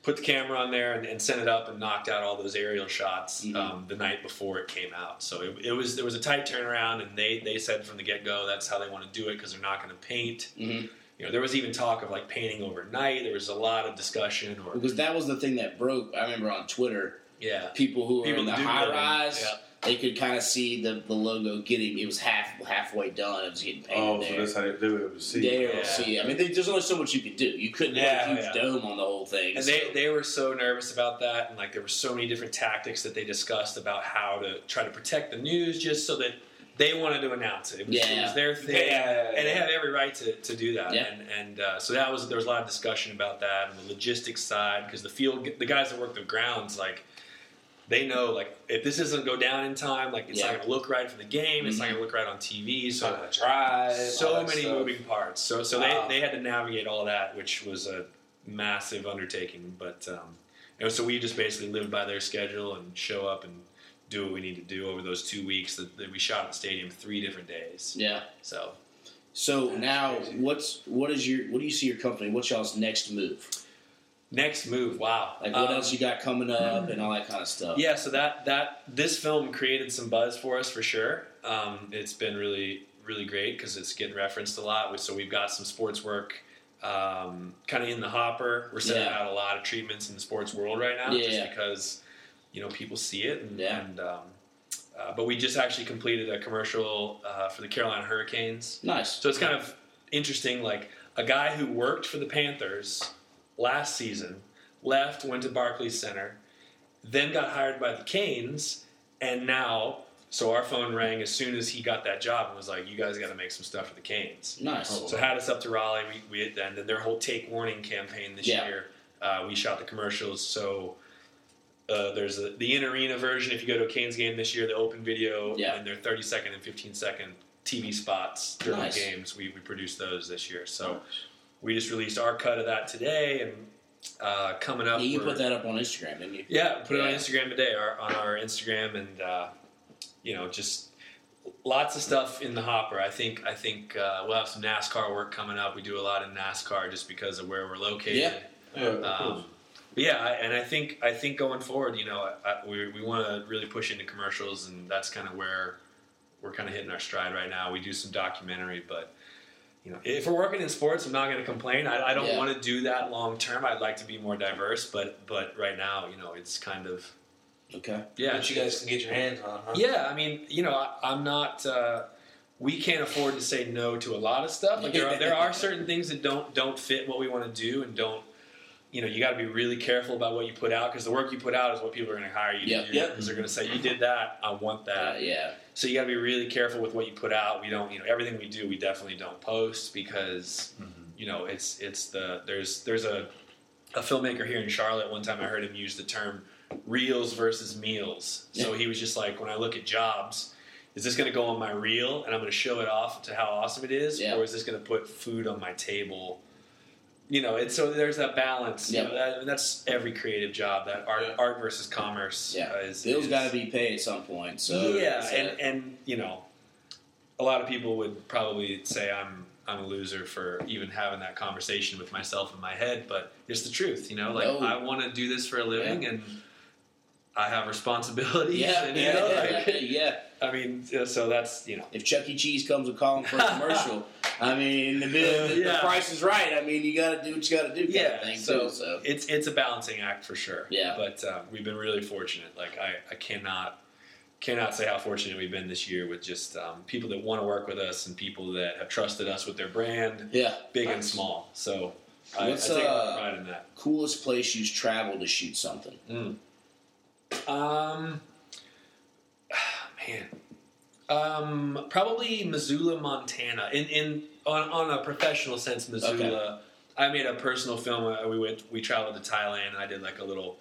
put the camera on there and, and sent it up and knocked out all those aerial shots Mhm. um, the night before it came out. So it, it was there was a tight turnaround, and they they said from the get go that's how they want to do it because they're not going to paint. Mhm. You know, there was even talk of like painting overnight. There was a lot of discussion, or Because that was the thing that broke. I remember on Twitter, yeah, people who were People in the high live rise, yeah. they could kind of see the, the logo getting. It was half halfway done. It was getting painted Oh, so that's how they, they were able to see. They were Yeah. see. I mean, there- there's only so much you could do. You couldn't Yeah, put a huge yeah. dome on the whole thing. And so- they, they were so nervous about that, and like there were so many different tactics that they discussed about how to try to protect the news, just so that they wanted to announce it. It was, it was their thing, Yeah, yeah, yeah, and they yeah. have every right to, to do that. Yeah. And and uh, so that was there was a lot of discussion about that and the logistics side because the field, the guys that work the grounds, like they know like if this doesn't go down in time, like it's Yeah. not going to look right for the game. It's not Mhm. going to look right on TV. So So I so many stuff. moving parts. So so Wow. they, they had to navigate all that, which was a massive undertaking. But um, and so we just basically lived by their schedule and show up and do what we need to do over those two weeks that, that we shot at the stadium three different days. yeah. So So now, crazy. what's what is your what do you see your company? What's y'all's next move? next move, wow. Like what Um, else you got coming up and all that kind of stuff? Yeah, so that that this film created some buzz for us for sure. Um, it's been really really great because it's getting referenced a lot. So we've got some sports work um, kind of in the hopper. We're sending Yeah. out a lot of treatments in the sports world right now, Yeah. just because you know people see it. And, Yeah. and um, uh, but we just actually completed a commercial uh, for the Carolina Hurricanes. Nice. So it's kind of interesting. Like a guy who worked for the Panthers last season left, went to Barclays Center, then got hired by the Canes, and now. So our phone rang as soon as he got that job and was like, "You guys got to make some stuff for the Canes." Nice. So had us up to Raleigh. We, we and then their whole take warning campaign this Yeah. year. Uh, we shot the commercials. So uh, there's a, the in arena version. If you go to a Canes game this year, the open video Yeah. and their 30 second and 15 second TV spots during Nice. the games. We, we produced those this year. So we just released our cut of that today, and uh, coming up. Yeah, you put that up on Instagram, didn't you? yeah, put it on Instagram today, our, on our Instagram, and uh, you know, just lots of stuff in the hopper. I think I think uh, we'll have some NASCAR work coming up. We do a lot in NASCAR just because of where we're located. Yeah. Yeah, of course. But yeah, I, and I think I think going forward, you know, I, we we want to really push into commercials, and that's kind of where we're kind of hitting our stride right now. We do some documentary, but you know, if we're working in sports, I'm not going to complain. I, I don't Yeah. want to do that long term. I'd like to be more diverse, but but right now, you know, it's kind of Okay. yeah, That you guys can get your hands on, huh? yeah. I mean, you know, I, I'm not. Uh, we can't afford to say no to a lot of stuff. Like there are, there are certain things that don't don't fit what we want to do, and don't. You know, you got to be really careful about what you put out because the work you put out is what people are going to hire you Yep. to do. Yep. Because they're going to say, "You did that. I want that." Uh, yeah. So you got to be really careful with what you put out. We don't, you know, everything we do, we definitely don't post because, you know, it's it's the there's there's a a filmmaker here in Charlotte. One time I heard him use the term reels versus meals. So he was just like, when I look at jobs, is this going to go on my reel and I'm going to show it off to how awesome it is, Yeah. or is this going to put food on my table? You know, it's so there's that balance. You Yeah. know, that, that's every creative job. That art Yeah. art versus commerce. Yeah. is, Bills got to be paid at some point. So yeah, it's, uh, and and you know, a lot of people would probably say I'm I'm a loser for even having that conversation with myself in my head, but it's the truth. You know, like No. I want to do this for a living, and I have responsibilities. yeah, and, yeah, know, yeah, like, yeah. I mean, so that's you know. If Chuck E. Cheese comes and calling for a commercial, I mean, the, the, the Yeah. price is right. I mean, you got to do what you got to do. Kind Yeah, thing so, too, so it's it's a balancing act for sure. Yeah. but uh, we've been really fortunate. Like I, I cannot cannot say how fortunate we've been this year with just um, people that want to work with us and people that have trusted us with their brand, yeah. big and small. So I, I What's, take a lot uh, pride in that. Coolest place you've traveled to shoot something? Um, man, um, probably Missoula, Montana. In in on, on a professional sense, Missoula. I made a personal film. Uh, we went, we traveled to Thailand. I did like a little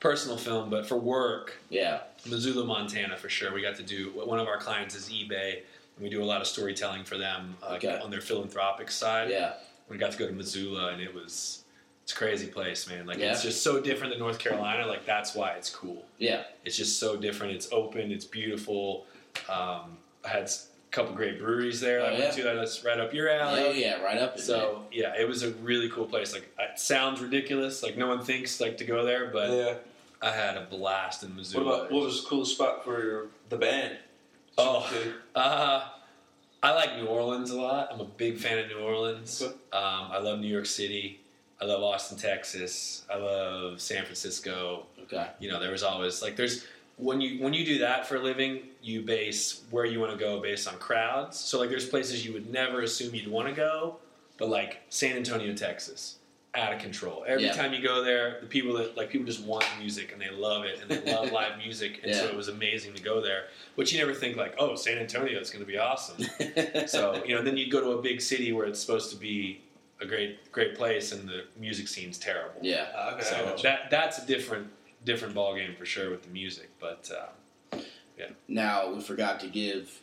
personal film, but for work, Yeah. Missoula, Montana, for sure. We got to do one of our clients is eBay, and we do a lot of storytelling for them uh, Okay. on their philanthropic side. Yeah. We got to go to Missoula, and it was it's a crazy place, man. Like Yeah. it's just so different than North Carolina. Like that's why it's cool. Yeah. It's just so different. It's open. It's beautiful. Um, I had a couple great breweries there. Oh, I yeah. went to that's right up your alley. Oh yeah, right up. in So yeah, it was a really cool place. Like it sounds ridiculous. Like no one thinks like to go there, but Yeah. I had a blast in What about what was the coolest spot for your, the band? Oh, uh, I like New Orleans a lot. I'm a big fan of New Orleans. Okay. Um, I love New York City. I love Austin, Texas. I love San Francisco. Okay. You know, there was always like there's when you when you do that for a living, you base where you want to go based on crowds. So like there's places you would never assume you'd want to go, but like San Antonio, Texas, out of control. Every Yeah. time you go there, the people that like people just want music and they love it and they love live music, and so it was amazing to go there. But you never think like, oh, San Antonio is going to be awesome. so you know, then you'd go to a big city where it's supposed to be a great great place, and the music scene's terrible. yeah. Uh, okay. So that that's a different different ball game for sure with the music. But uh, Now we forgot to give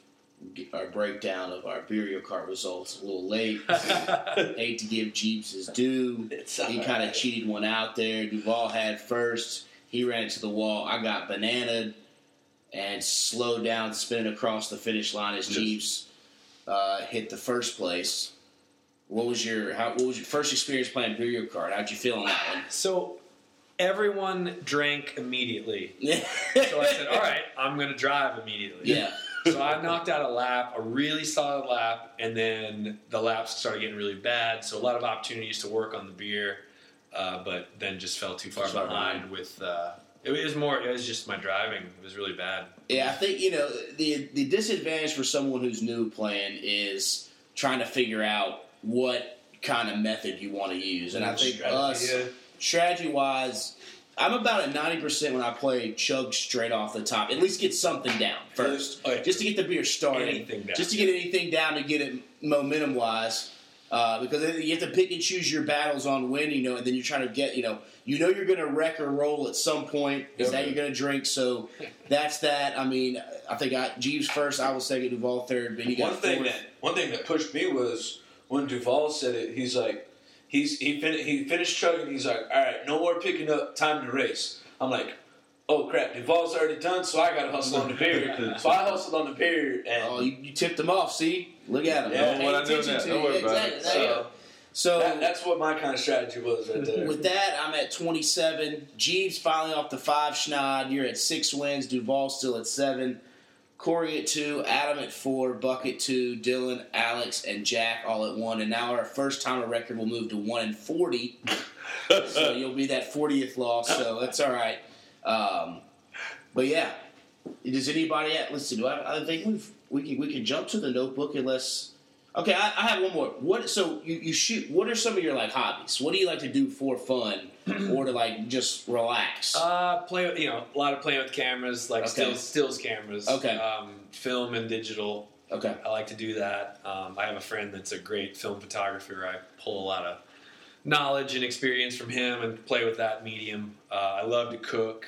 our breakdown of our Beerio Kart results a little late. Hate to give Jeebs his due. It's He kind of cheated one out there. Duvall had first. He ran into the wall. I got bananaed and slowed down, spinning across the finish line as Jeebs uh, hit the first place. What was your how, What was your first experience playing Beerio Kart? How'd you feel on that one? so everyone drank immediately. So I said, all right, I'm going to drive immediately. Yeah. So I knocked out a lap, a really solid lap, and then the laps started getting really bad. So a lot of opportunities to work on the beer, uh, but then just fell too far behind with. Uh, it was more. It was just my driving. It was really bad. Yeah, I think you know the the disadvantage for someone who's new playing is trying to figure out what kind of method you want to use, and I think Strategy, us yeah. strategy wise, I'm about at ninety percent when I play chug straight off the top. At least get something down first, just to get the beer started, down. just to get anything down to get it momentum wise. Uh, because you have to pick and choose your battles on when you know, and then you're trying to get you know, you know you're going to wreck or roll at some point. Is Yep. that you're going to drink? So that's that. I mean, I think I Jeebs first, I was second, Duvall third, but he got one thing fourth. that one thing that pushed me was when Duvall said it. He's like, he's he fin- he finished chugging. He's like, all right, no more picking up. Time to race. I'm like, oh crap, Duvall's already done, so I got to hustle on the period. so I hustled on the period, and Oh, you, you tipped him off. See, look at him. Yeah, what I do attention now. Don't you. worry about Exactly. it. There you. So that, that's what my kind of strategy was right there. with that, I'm at 27. Jeebs finally off the five schneid. You're at six wins. Duvall still at seven. Corey at two. Adam at four. Buck at two. Dylan, Alex, and Jack all at one. And now our first timer record will move to one and 40. so you'll be that 40th loss. So that's all right. Um, but yeah, does anybody? At, let's. Do I, I think we've, we can we can jump to the notebook unless. Okay, I, I have one more. What? So you, you shoot? What are some of your like hobbies? What do you like to do for fun, or to like just relax? Uh, play with, you know, a lot of playing with cameras, like Okay. stills, stills cameras. Okay. Um, film and digital. okay, I like to do that. Um, I have a friend that's a great film photographer. I pull a lot of knowledge and experience from him and play with that medium. Uh, I love to cook.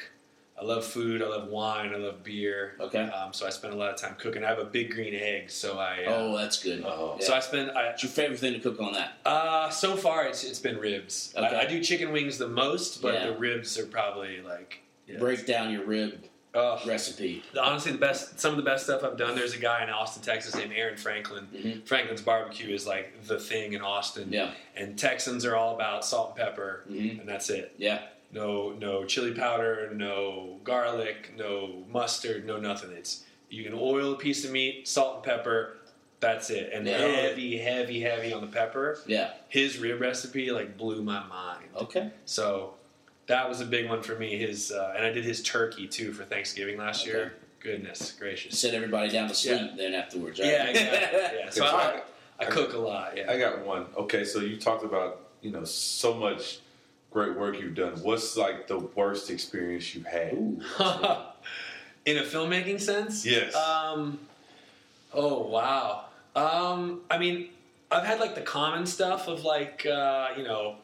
I love food. I love wine. I love beer. Okay. Um, so I spend a lot of time cooking. I have a big green egg, so I. Uh, oh, that's good. Oh. Yeah. So I spend. I, What's your favorite thing to cook on that? uh, so far, it's it's been ribs. Okay. I, I do chicken wings the most, but Yeah. the ribs are probably like. Yeah. Break down your rib Ugh. recipe. honestly the best some of the best stuff i've done there's a guy in austin texas named aaron franklin Mhm. franklin's barbecue is like the thing in austin Yeah, and texans are all about salt and pepper Mhm. and that's it yeah, no no chili powder no garlic no mustard no nothing it's you can oil a piece of meat salt and pepper that's it and Yeah. heavy heavy heavy on the pepper yeah. his rib recipe like blew my mind Okay. so that was a big one for me his uh, and i did his turkey too for thanksgiving last Okay. year goodness gracious Set everybody down to sleep Yeah. then afterwards. Right? Yeah, exactly. Yeah. So I, I- I cook a lot. Yeah. I got one. Okay, so you talked about you know so much great work you've done. What's like the worst experience you've had? Ooh, In a filmmaking sense? Yes. Um, oh, wow. Um, I mean, I've had like the common stuff of like, uh, you know,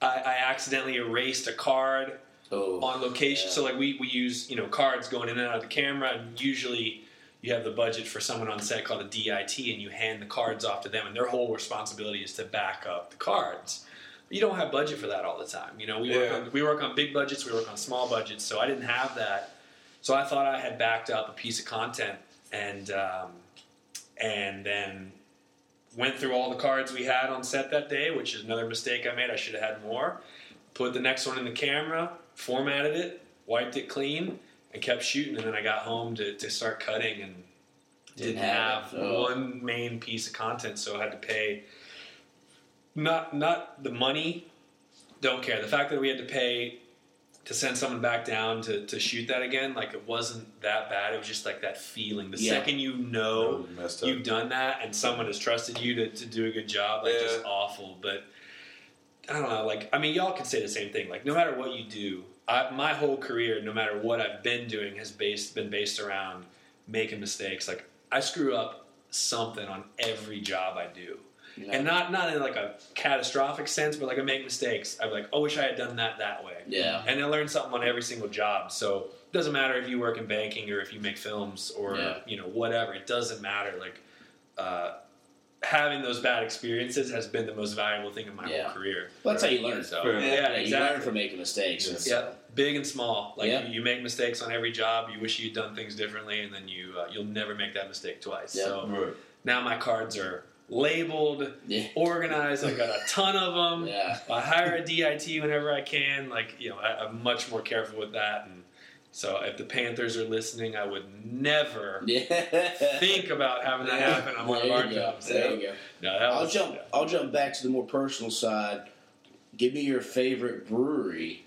I, I accidentally erased a card Oh, on location. yeah. So like we, we use you know cards going in and out of the camera, and usually you have the budget for someone on set called a DIT, and you hand the cards off to them, and their whole responsibility is to back up the cards. But you don't have budget for that all the time. You know, we work on we work on big budgets, we work on small budgets, so I didn't have that. So I thought I had backed up a piece of content, and um, and then went through all the cards we had on set that day, which is another mistake I made. I should have had more. Put the next one in the camera, formatted it, wiped it clean, and kept shooting. And then I got home to, to start cutting and didn't, Didn't have have it. Oh. one main piece of content, so I had to pay not not the money. Don't care. The fact that we had to pay to send someone back down to, to shoot that again, like it wasn't that bad. It was just like that feeling. The Yeah. second you know Really you've done that and someone has trusted you to, to do a good job, like just awful. But I don't know, like I mean, y'all can say the same thing. Like no matter what you do, I, my whole career, no matter what I've been doing, has based been based around making mistakes. Like I screw up something on every job I do. You know? And not not in like a catastrophic sense, but like I make mistakes. I'm like, oh, wish I had done that that way. yeah, And I learn something on every single job. So it doesn't matter if you work in banking or if you make films or Yeah. you know whatever. It doesn't matter. Like uh, having those bad experiences has been the most valuable thing in my Yeah. whole career. well, that's how you learn. So Yeah. yeah, Yeah, you learn from making mistakes. and Yeah, so- big and small. Like Yeah. you, you make mistakes on every job. You wish you'd done things differently, and then you uh, you'll never make that mistake twice. Yeah. So Right. now my cards are labeled, Yeah. organized. I've got a ton of them. Yeah. I hire a DIT whenever I can. Like you know, I, I'm much more careful with that. And so if the Panthers are listening, I would never Yeah. think about having that happen on one of our go. jobs. There you go. No, that I'll was, jump. I'll jump back to the more personal side. Give me your favorite brewery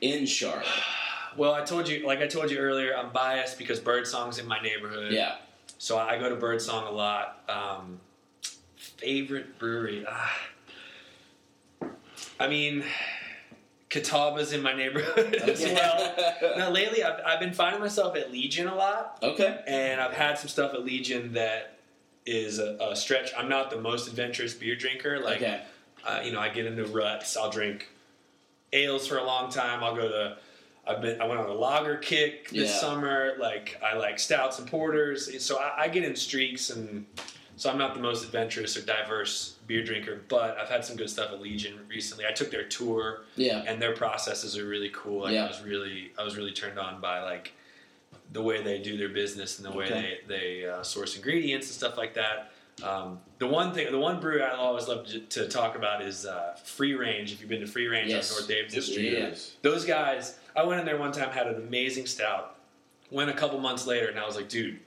in Charlotte. Well, I told you, like I told you earlier, I'm biased because Birdsong's in my neighborhood. Yeah. So I go to Birdsong a lot. Um, favorite brewery? Ah. I mean, Catawba's in my neighborhood as well. Now, lately, I've, I've been finding myself at Legion a lot, okay. and I've had some stuff at Legion that is a, a stretch. I'm not the most adventurous beer drinker. Like, okay. uh, you know, I get into ruts. I'll drink ales for a long time. I'll go to. I've been. I went on a lager kick this Yeah. summer. Like I like stouts and porters. So I, I get in streaks, and so I'm not the most adventurous or diverse beer drinker. But I've had some good stuff at Legion recently. I took their tour, Yeah. and their processes are really cool. Like, Yeah. I was really, I was really turned on by like the way they do their business and the way Okay. they they uh, source ingredients and stuff like that. Um, the one thing, the one brew I always love to, to talk about is uh, Free Range. If you've been to Free Range Yes. on North Davis Yes, Street, yeah. those guys. I went in there one time, had an amazing stout. Went a couple months later, and I was like, dude,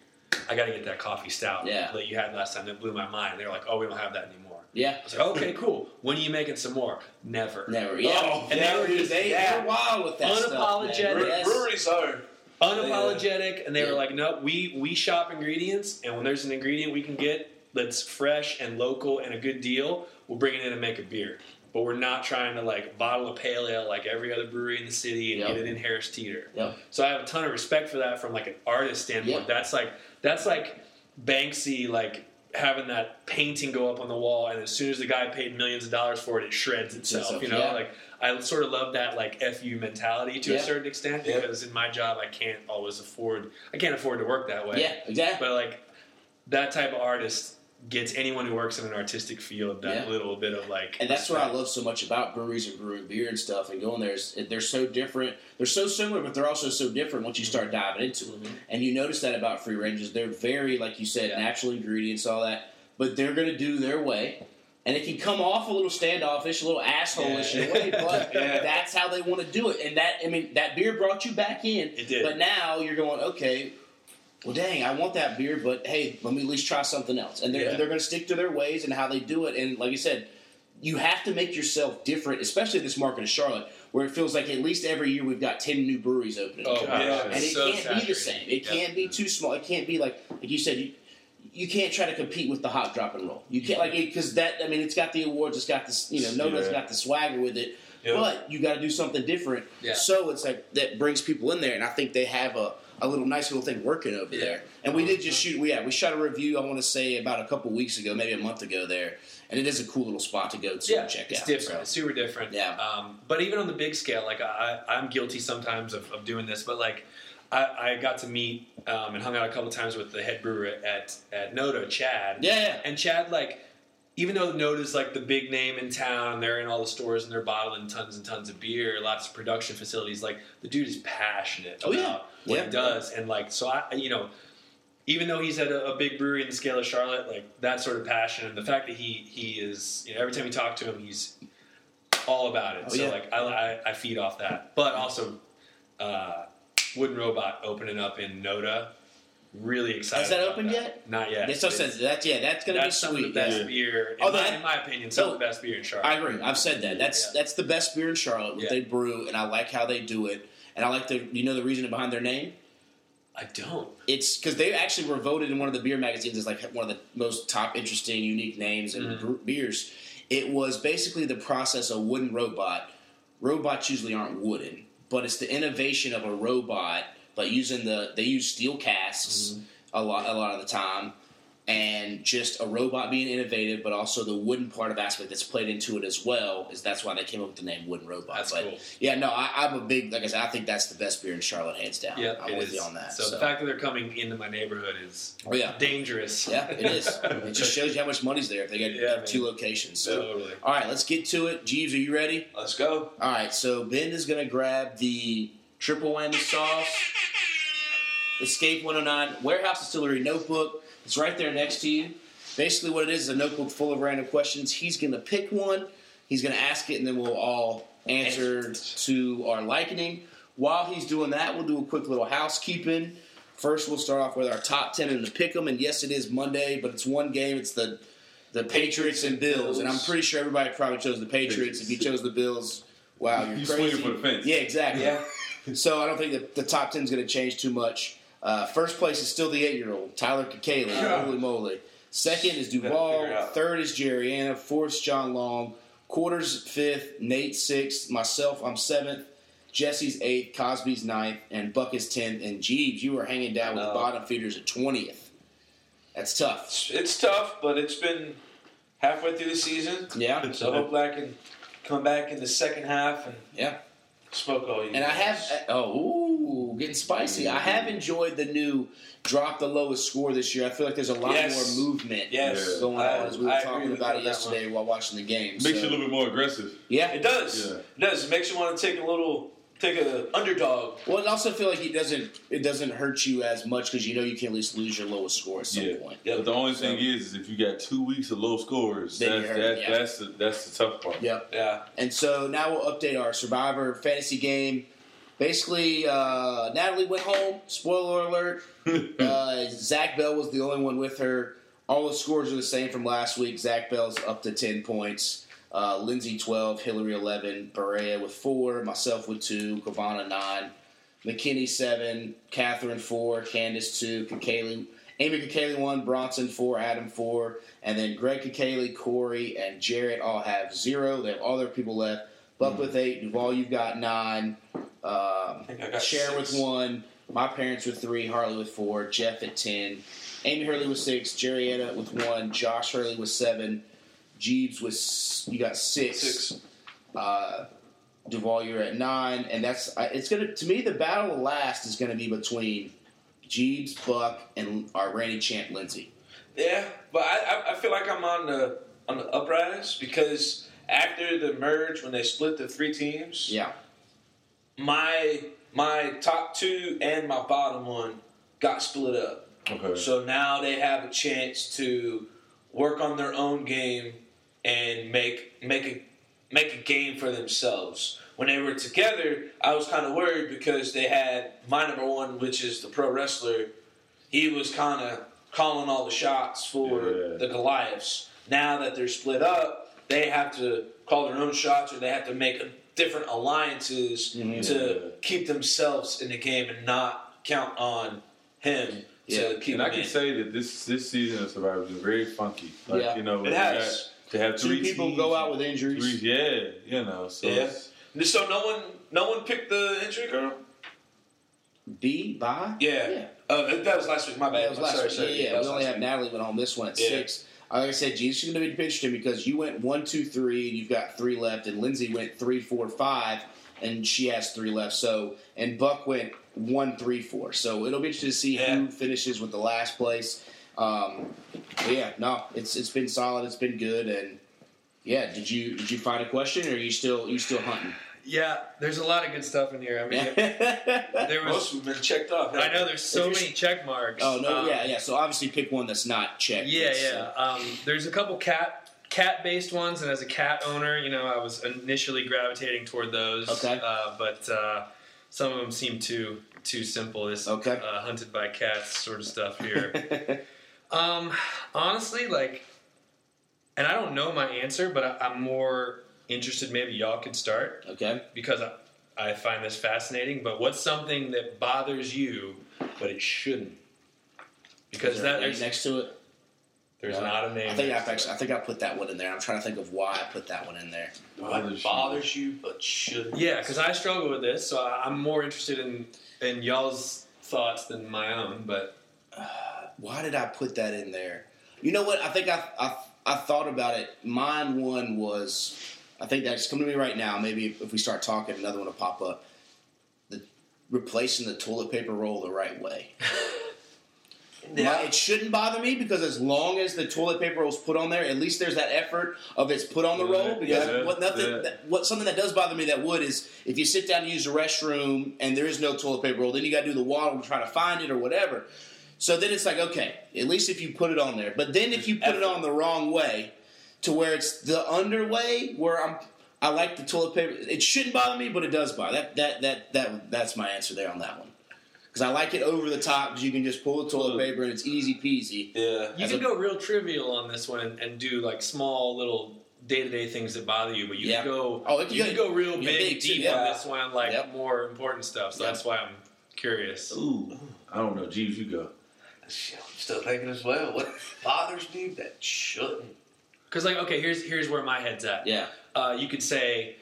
I got to get that coffee stout Yeah. that you had last time. That blew my mind. They're like, oh, we don't have that anymore. Yeah. I was like, okay, cool. When are you making some more? Never. Never. Yeah. Oh, and yeah, they were dude, just they, that they're wild with that stuff. unapologetic. man. Bre- Yes. Breweries are. unapologetic and they Yeah. were like no we we shop ingredients and when there's an ingredient we can get that's fresh and local and a good deal we'll bring it in and make a beer but we're not trying to like bottle a pale ale like every other brewery in the city and Yep. get it in harris teeter Yep. so i have a ton of respect for that from like an artist standpoint Yeah. that's like that's like banksy like having that painting go up on the wall and as soon as the guy paid millions of dollars for it it shreds itself you know yeah. like I sort of love that like fu mentality to Yeah. a certain extent Yeah. because in my job I can't always afford I can't afford to work that way. Yeah. Exactly. But like that type of artist gets anyone who works in an artistic field that Yeah. little bit of like And that's what I love so much about breweries and brewing beer and stuff and going there is they're so different. They're so similar, but they're also so different once you start diving into it. Mhm. And you notice that about free ranges. They're very, like you said, Yeah. natural ingredients, all that. But they're going to do their way. And it can come off a little standoffish, a little asshole-ish in a way, but Yeah. that's how they want to do it. And that, I mean, that beer brought you back in. It did. But now you're going, okay, well, dang, I want that beer, but hey, let me at least try something else. And they're, Yeah. they're going to stick to their ways and how they do it. And like I said, you have to make yourself different, especially this market of Charlotte, where it feels like at least every year we've got 10 new breweries opening. Oh, Yeah. and it so can't be the same. It Yeah. can't be too small. It can't be like, like you said, you, you can't try to compete with the Hop Drop and Roll. You can't, like, because that, I mean, it's got the awards, it's got this, you know, Nova's Yeah. got the swagger with it. Yeah. But you got to do something different. Yeah. So it's like that brings people in there, and I think they have a, a little nice little thing working over Yeah. there. And we did just shoot. We yeah, we shot a review. I want to say about a couple weeks ago, maybe a month ago there, and it is a cool little spot to go to yeah, check it's out. different. So, It's super different. Yeah. Um, but even on the big scale, like I, I'm guilty sometimes of, of doing this, but like I, I got to meet um, and hung out a couple times with the head brewer at at Noda, Chad. yeah, yeah. And Chad, like, even though Noda's like the big name in town, they're in all the stores and they're bottling tons and tons of beer, lots of production facilities. Like, the dude is passionate Oh, yeah. about what Yeah. he does, and like, so I, you know, even though he's at a, a big brewery in the scale of Charlotte, like that sort of passion and the fact that he he is, you know, every time you talk to him, he's all about it. Oh, so yeah. like, I, I I feed off that, but also. Uh, Wooden Robot opening up in Noda, really excited. Has that about opened yet? Not yet. That still It's- says that. Yeah, that's gonna that's be some of the sweet. best yeah. beer, in, Oh, my, that- in my opinion, some of the best beer in Charlotte. I agree. I've said that. That's Yeah. that's the best beer in Charlotte. What Yeah. they brew, and I like how they do it. And I like the. You know the reason behind their name? I don't. It's because they actually were voted in one of the beer magazines as like one of the most top, interesting, unique names and Mm-hmm. bre- beers. It was basically the process of wooden robot. Robots usually aren't wooden, but it's the innovation of a robot, but using the they use steel casks Mm-hmm. a lot a lot of the time, and just a robot being innovative, but also the wooden part of aspect that's played into it as well. Is that's why they came up with the name Wooden Robot. That's but cool. yeah, no, I, I'm a big like I said. I think that's the best beer in Charlotte, hands down. Yeah, I'm with is. you on that. So, the fact that they're coming into my neighborhood is Oh, yeah. dangerous. Yeah, it is. It just shows you how much money's there if they got Yeah, two man. locations. So, Totally. all right, let's get to it. Jeebs, are you ready? Let's go. All right, so Ben is going to grab the triple whammy sauce, Escape 109 Warehouse Distillery notebook. It's right there next to you. Basically, what it is is a notebook full of random questions. He's going to pick one. He's going to ask it, and then we'll all answer to our likening. While he's doing that, we'll do a quick little housekeeping. First, we'll start off with our top ten in the pick'em, and yes, it is Monday, but it's one game. It's the the Patriots and Bills, and I'm pretty sure everybody probably chose the Patriots. If you chose the Bills, wow, you're You crazy. swinging for the fence. Yeah, exactly. Yeah. so I don't think that the top ten is going to change too much. Uh, first place is still the eight-year-old Tyler Kakali. Yeah. Holy moly! Second is Duvall. figure it out. Third is Jerry Anna. Fourth is John Long. Quarters fifth. Nate sixth. Myself, I'm seventh. Jesse's eighth. Cosby's ninth. And Buck is tenth. And Jeebs, you are hanging down with bottom feeders at twentieth. That's tough. It's, it's tough, but it's been halfway through the season, Yeah. so hopefully I can come back in the second half and Yeah. Smoke all you. And I have uh, oh ooh, getting spicy. I have mm-hmm. enjoyed the new drop the lowest score this year. I feel like there's a lot Yes. more movement Yes. going I- on as we were I agree talking with about it on that yesterday while watching the game. Makes So, you a little bit more aggressive. yeah. It does. Yeah. It does. It makes you want to take a little, take a underdog. Well, I also feel like it doesn't it doesn't hurt you as much because you know you can at least lose your lowest score at some Yeah. point. Yep. But the only thing is, is if you got two weeks of low scores, that's that, yeah. that's the that's the tough part. Yep. Yeah. And so now we'll update our Survivor fantasy game. Basically, uh, Natalie went home. Spoiler alert. uh, Zach Bell was the only one with her. All the scores are the same from last week. Zach Bell's up to 10 points. Uh, Lindsay 12, Hillary 11, Berea with 4, myself with 2, Kavana 9, McKinney 7, Catherine 4, Candace 2, Kakali, Amy Kakali 1, Bronson 4, Adam 4, and then Greg Kakali, Corey, and Jarrett all have 0. They have all their people left. Buck with 8, Duvall, you've got 9, um, I think Sharon with 1, my parents with 3, Harley with 4, Jeff at 10, Amy Hurley with 6, Jerrietta with 1, Josh Hurley with 7, Jeebs was you got 6 Six. uh, Duvall, you're at nine, and that's I- it's gonna to me the battle of last is gonna be between Jeebs, Buck, and our reigning champ Lindsay. Yeah, but I, I, I feel like I'm on the on the uprise because after the merge, when they split the three teams, Yeah, my my top two and my bottom one got split up. Okay. So now they have a chance to work on their own game and make make a make a game for themselves. When they were together, I was kind of worried because they had my number one, which is the pro wrestler. He was kind of calling all the shots for Yeah. the Goliaths. Now that they're split up, they have to call their own shots, or they have to make a, different alliances Mhm. to keep themselves in the game and not count on him Yeah. to keep and I can in. say that this this season of Survivor is very funky. Like Yeah. you know, It has. To have two three people teams, go out with injuries. Three, yeah, you know. So Yeah. So no one, no one picked the injury girl. B by Yeah. Uh, that was last week. My bad. That was last sorry, week. sorry. yeah, yeah. we only last have week. Natalie went home. This one at Yeah. six. Like I said, Jesus is going to be interesting because you went one, two, three, and you've got three left, and Lindsay went three, four, five, and she has three left. So, and Buck went one, three, four. So it'll be interesting to see Yeah. who finishes with the last place. Um, yeah, no, it's it's been solid. It's been good, and yeah. Did you did you find a question, or are you still you still hunting? Yeah, there's a lot of good stuff in here. I mean, there was. Most of them been checked off. I know there's so many check marks. oh no, Um, yeah, yeah. So obviously pick one that's not checked. Yeah, It's, yeah. uh, Um, there's a couple cat cat based ones, and as a cat owner, you know, I was initially gravitating toward those. Okay. Uh, but uh, some of them seem too too simple. This Okay. uh, hunted by cats sort of stuff here. um, honestly, like, and I don't know my answer, but I, I'm more interested. Maybe y'all could start okay. because I, I find this fascinating. But what's something that bothers you, but it shouldn't? Because Is there a that name next to it. there's Yeah. not a name. I think next I've to actually, it. I think I put that one in there. I'm trying to think of why I put that one in there. What bothers you, but shouldn't. Yeah, because I struggle with this, so I- I'm more interested in in y'all's thoughts than my own. But Why did I put that in there? You know what? I think I I, I thought about it. Mine one was, I think that's coming to me right now. Maybe if we start talking, another one will pop up. The replacing the toilet paper roll the right way. My- it shouldn't bother me because as long as the toilet paper roll's put on there, at least there's that effort of it's put on the roll. Because Yeah, what nothing, yeah. that, what something that does bother me that would is if you sit down to use the restroom and there is no toilet paper roll, then you got to do the waddle to try to find it or whatever. So then it's like okay, at least if you put it on there. But then if you put it on the wrong way, to where it's the underway where I'm. I like the toilet paper. It shouldn't bother me, but it does bother. That that that that that's my answer there on that one. Because I like it over the top because you can just pull the toilet paper and it's easy peasy. Yeah. you As can a- go real trivial on this one and, and do like small little day to day things that bother you. But you Yeah. can go Oh, it can you go- can go real yeah, big, big too, deep yeah. on this one, like Yep. more important stuff. So Yep. that's why I'm curious. Ooh, I don't know. Jeebs, you go. Shit, I'm still thinking as well. What bothers me that shouldn't? Because like okay, here's here's where my head's at. Yeah, Uh, you could say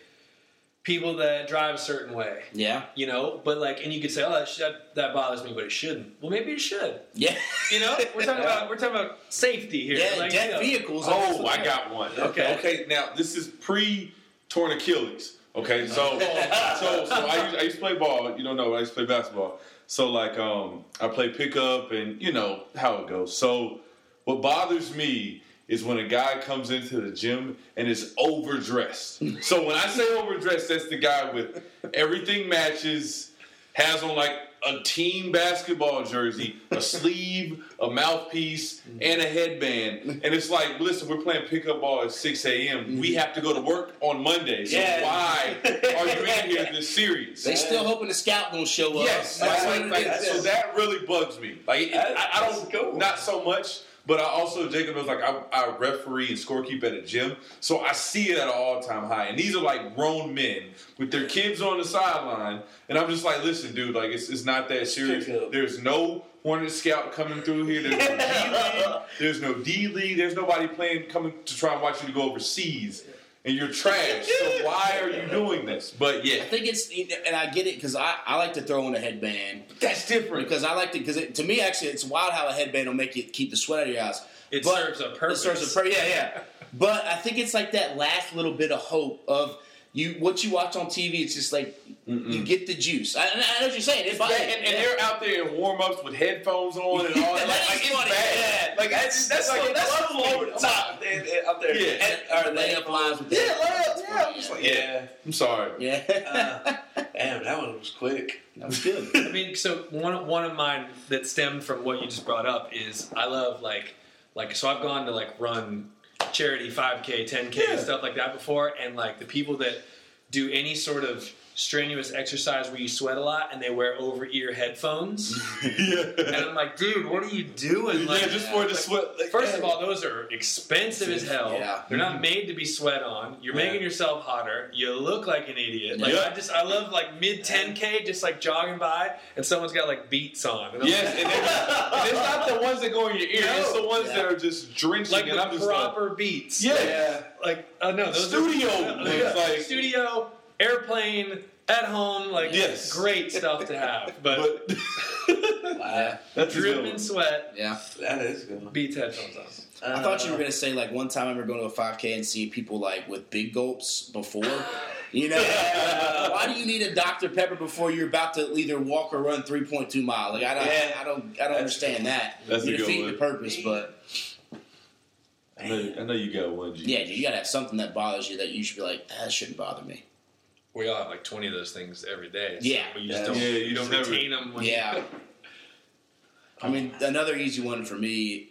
people that drive a certain way. yeah, You know, but like, and you could say, "Oh, that, sh- that that bothers me," but it shouldn't. Well, maybe it should. yeah. You know, we're talking about we're talking about safety here. yeah, like, dead you know. vehicles. Oh, I got one. Okay. Okay. Now this is pre torn Achilles. Okay. So so so I used, I used to play ball. You don't know. I used to play basketball. So like um I play pickup and you know how it goes. So what bothers me is when a guy comes into the gym and is overdressed. so when I say overdressed, that's the guy with everything matches, has on like a team basketball jersey, a sleeve, a mouthpiece, and a headband. And it's like, listen, we're playing pickup ball at 6 a.m. We mm-hmm. have to go to work on Monday. So Yeah. why are you in here this serious? They still hoping the scout gonna show up. Yes, like, like, like, so that really bugs me. Like, I, I don't, cool. not so much, but I also Jacob knows like I, I referee and scorekeep at a gym, so I see it at an all time high. And these are like grown men with their kids on the sideline, and I'm just like, listen, dude, like it's, it's not that serious. There's no Hornet Scout coming through here. There's no D League. There's no D League. There's nobody playing coming to try and watch you to go overseas. And you're trash. So why are you doing this? But yeah, I think it's, and I get it because I, I like to throw in a headband that's different. because I like to because to me actually it's wild how a headband will make you keep the sweat out of your eyes. It But- serves a purpose. It serves a purpose. Yeah, yeah. But I think it's like that last little bit of hope of you. What you watch on TV, it's just like you get the juice. I, I know what you're saying. It's Yeah, and, and they're out there in warm ups with headphones on and all that. Like, like funny. it's bad. Yeah. Like That's it's, that's like that's bugs over the top. They- they- Up there. Yeah. and, or layup lines with Yeah, that. layups. Yeah, I'm just like, yeah. Yeah. I'm sorry. Yeah, uh, Damn, that one was quick. that was good. I mean, so one one of mine that stemmed from what you just brought up is I love like like so I've gone to like run charity 5k 10k Yeah. and stuff like that before and like the people that do any sort of strenuous exercise where you sweat a lot and they wear over ear headphones and. I'm like dude what are you doing like yeah, just for the like, sweat. Like, First of all, those are expensive as hell. Yeah. They're not made to be sweat on. You're Yeah. making yourself hotter. You look like an idiot. Like Yeah. I just I love like mid 10k just like jogging by and someone's got like beats on. And I'm Yes, like, and, they're- and it's not the ones that go in your ear. It's the ones Yeah. that are just drenching. like and the I'm just like, proper beats. yeah. Like, like uh, no, those Studio are, ones, like- studio, airplane, at home, like Yes. great stuff to have, but, But Wow, that's a good dripping sweat Yeah. that is good. beats headphones on. I thought you were gonna say like one time I remember going to a 5K and see people like with big gulps before. You know, why do you need a Dr Pepper before you're about to either walk or run 3.2 miles? Like I don't, Yeah. I don't, I don't understand that. That's a you good defeat one. the purpose, but I know, I know you got one. G. yeah, you gotta have something that bothers you that you should be like, ah, that shouldn't bother me. We all have like 20 of those things every day. so- Yeah. But you just don't, Yeah, you you don't never- retain them. When Yeah. I mean, another easy one for me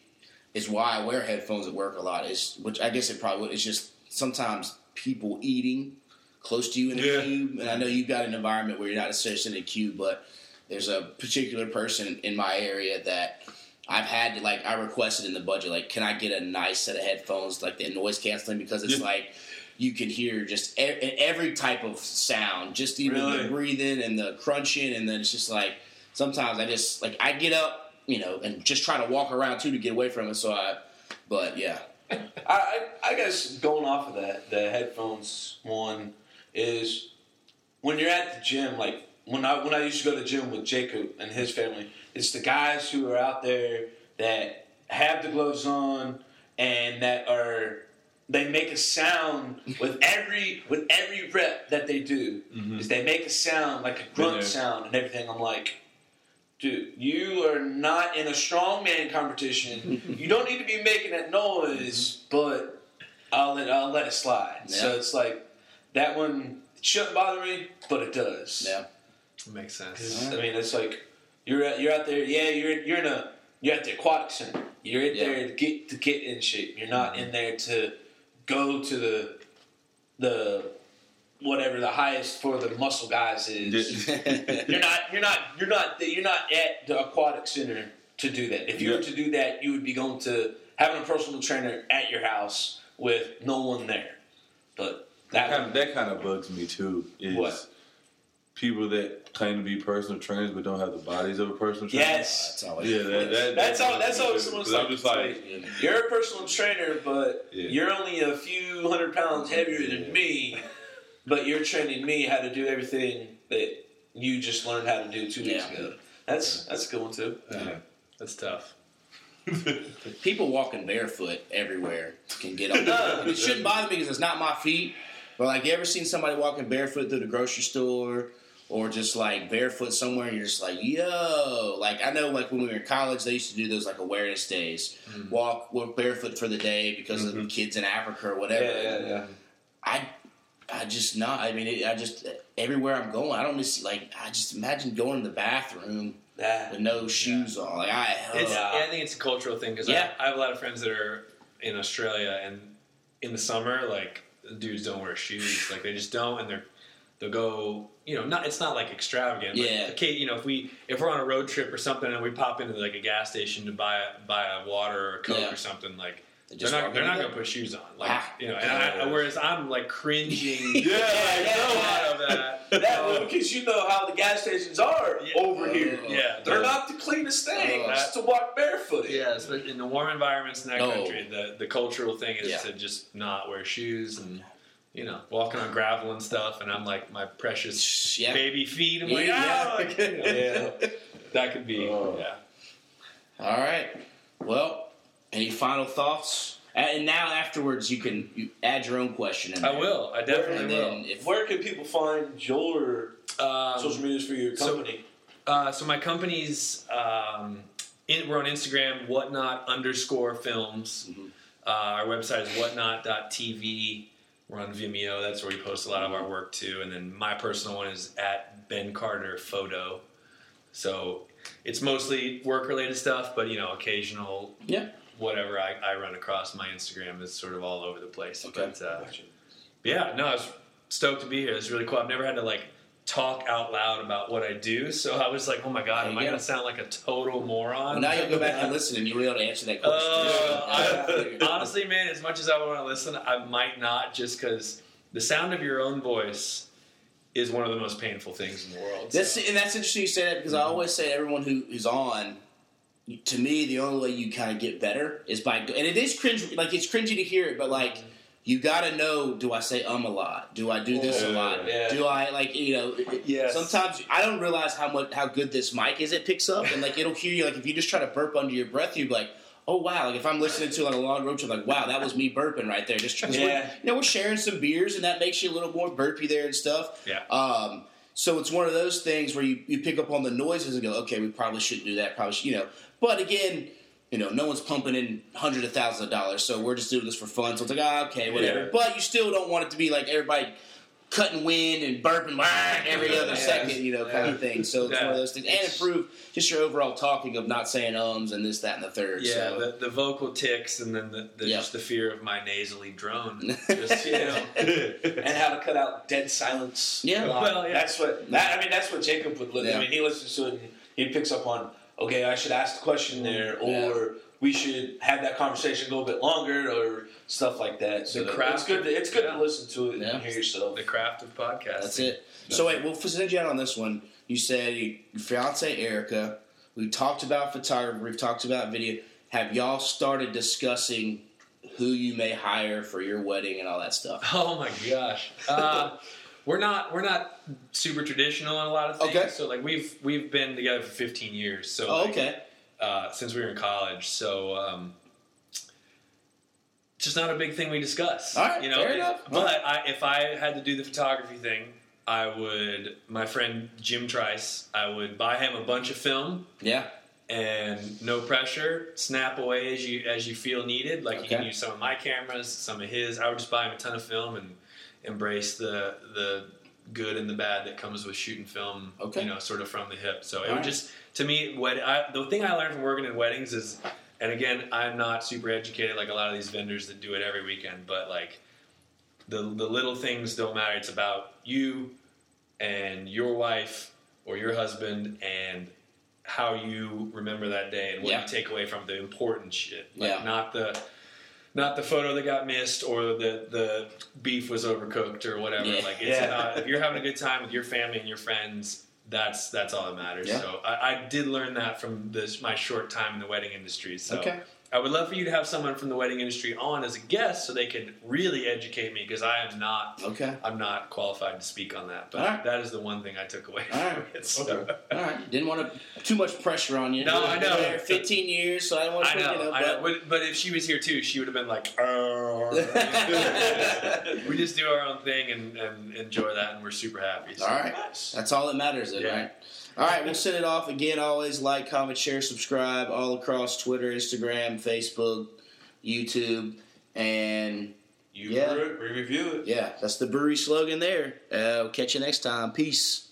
is why I wear headphones at work a lot. Is which I guess it probably would. It's just sometimes people eating close to you in a Yeah. cube, and I know you've got an environment where you're not necessarily in a cube, but there's a particular person in my area that I've had to like. I requested in the budget, like, can I get a nice set of headphones, like the noise canceling, because it's Yeah. like. You can hear just e- every type of sound, just even Really? the breathing and the crunching, and then it's just like sometimes I just like I get up, you know, and just try to walk around too to get away from it. So I, but yeah, I, I, I guess going off of that, the headphones one is when you're at the gym. Like when I when I used to go to the gym with Jacob and his family, it's the guys who are out there that have the gloves on and that are they make a sound with every with every rep that they do. Mm-hmm. Is they make a sound like a grunt sound and everything. I'm like. Dude, you are not in a strongman competition. you don't need to be making that noise, mm-hmm. but I'll let I'll let it slide. So it's like that one shouldn't bother me, but it does. yeah, it Makes sense. 'Cause, I mean, it's like you're at, you're out there. Yeah, you're you're in a you're at the aquatic center. You're in Yeah. there to get to get in shape. You're not in there to go to the the whatever the highest for the muscle guys is. You're not. You're not. You're not. You're not at the aquatic center to do that. If you were to do that, you would be going to having a personal trainer at your house with no one there. But That that kind of, that kind of bugs me too. Is What? people that claim to be personal trainers but don't have the bodies of a personal trainer? yes, ah, that's always Yeah, that, that, that's that all. That's bugs me always too. like, I'm just like, you're a personal trainer, but Yeah. you're only a few hundred pounds heavier than me. But you're training me how to do everything that you just learned how to do two weeks Yeah. ago. That's that's a good one too. Yeah. That's tough. people walking barefoot everywhere can get on. It shouldn't bother me because it's not my feet. But like, you ever seen somebody walking barefoot through the grocery store? Or just like barefoot somewhere, and you're just like, yo. Like, I know, like, when we were in college, they used to do those, like, awareness days. Mm-hmm. Walk, walk barefoot for the day because of the kids in Africa or whatever. Yeah, yeah, yeah. I, I just not. I mean, it, I just everywhere I'm going, I don't just like. I just imagine going to the bathroom That with no shoes on. Like I, It's, yeah, I think it's a cultural thing because Yeah. I, I have a lot of friends that are in Australia, and in the summer, like dudes don't wear shoes, like they just don't, and they're they'll go, you know, not it's not like extravagant. Like, Yeah. okay, you know, if we if we're on a road trip or something, and we pop into like a gas station to buy a, buy a water or a coke Yeah. or something, like. They They're just not, they're not going to put shoes on, like Ah. you know. And I, whereas I'm like cringing. Yeah, I yeah, of that. that one because you know how the gas stations are Yeah. over here. Yeah, They're not the cleanest thing. Oh. It's to walk barefooted. Yeah, especially in the warm environments in that No. country, the the cultural thing is Yeah. to just not wear shoes and you know walking on gravel and stuff. And I'm like my precious Yeah. baby feet. I'm like, Yeah. ah, like, you know, Yeah. that could be Oh. yeah. All right. Well, any final thoughts? And now afterwards, you can you add your own question. In I will. I And definitely will. if Where can people find your Um, social medias for your so- company? Uh, so my company's um, in, we're on Instagram, whatnot underscore films. Mhm. Uh, our website is whatnot.tv. We're on Vimeo. That's where we post a lot of our work too. And then my personal one is at Ben Carter Photo. So it's mostly work related stuff, but you know, occasional yeah, whatever I, I run across my Instagram is sort of all over the place. Okay. But uh, yeah, no, I was stoked to be here. It's really cool. I've never had to like talk out loud about what I do, so I was like, oh my god, am I going to sound like a total moron? well, now you'll go back and listen, and you'll be able to answer that question. Uh, I- honestly, man, as much as I want to listen, I might not just because the sound of your own voice is one of the most painful things in the world. That's and that's interesting you say that because I always say everyone who is on. To me, the only way you kind of get better is by, and it is cringe. Like it's cringy to hear it, but like you got to know: do I say um a lot? Do I do this a lot? Yeah. Do I like you know? Yes. Sometimes I don't realize how much how good this mic is. It picks up and like it'll hear you. Like if you just try to burp under your breath, you'd be like. Oh wow! Like if I'm listening to like a long road trip, like wow, that was me burping right there. Just we're, Yeah. you know, we're sharing some beers, and that makes you a little more burpy there and stuff. Yeah. Um, so it's one of those things where you, you pick up on the noises and go, okay, we probably shouldn't do that. Probably, should, you know. But again, you know, no one's pumping in hundreds of thousands of dollars, so we're just doing this for fun. So it's like, ah, okay, whatever. Yeah. But you still don't want it to be like everybody cutting wind and burping every other Yeah. second, you know, kind of thing. So it's one of those things, and improve just your overall talking of not saying ums and this, that, and the third. Yeah, so. the, the vocal ticks and then the, the Yeah. just the fear of my nasally drone. Just, you know, and how to cut out dead silence. Yeah. Well, yeah. that's what. That, I mean, that's what Jacob would. Li- Yeah. I mean, he listens to it and he picks up on. Okay, I should ask the question there, or we should have that conversation go a bit longer, or stuff like that. So The craft it's good. To, it's good yeah. to listen to it Yeah. and hear yourself. the craft of podcasting. That's it. So wait, we'll send you out on this one. You said you, your fiance Erica. We talked about photography. We've talked about video. Have y'all started discussing who you may hire for your wedding and all that stuff? Oh my gosh. Uh, we're not we're not super traditional in a lot of things. Okay. So like we've we've been together for 15 years. So Oh, like, okay. uh, since we were in college. So um, it's just not a big thing we discuss. All right, you know. fair enough. But right. I, if I had to do the photography thing, I would. My friend Jim Trice, I would buy him a bunch of film Yeah. and no pressure. Snap away as you as you feel needed. Like you can use some of my cameras, some of his. I would just buy him a ton of film and embrace the the good and the bad that comes with shooting film. Okay. You know, sort of from the hip. So it All would right. just to me, wed- I, the thing I learned from working in weddings is, and again, I'm not super educated like a lot of these vendors that do it every weekend, but like the the little things don't matter. It's about you and your wife or your husband and how you remember that day and what Yeah. you take away from the important shit. Like Yeah. not the not the photo that got missed or the the beef was overcooked or whatever. Yeah. Like it's Yeah. not, if you're having a good time with your family and your friends, that's that's all that matters. Yeah. So I, I did learn that from this my short time in the wedding industry. So Okay. I would love for you to have someone from the wedding industry on as a guest so they can really educate me because I am not Okay. I'm not qualified to speak on that. But right. that is the one thing I took away All from right. it. So. Okay. All right. Didn't want to too much pressure on you. No, I know. Been there 15 years, so I don't want to. I know, you know, I know. but- But, but if she was here too, she would have been like, we just do our own thing and, and enjoy that, and we're super happy. So. All right. That's all that matters, then, Yeah. right? All right, we'll send it off again. Always like, comment, share, subscribe all across Twitter, Instagram, Facebook, YouTube, and You Yeah. re- review it. yeah, that's the brewery slogan there. Uh, we'll catch you next time. Peace.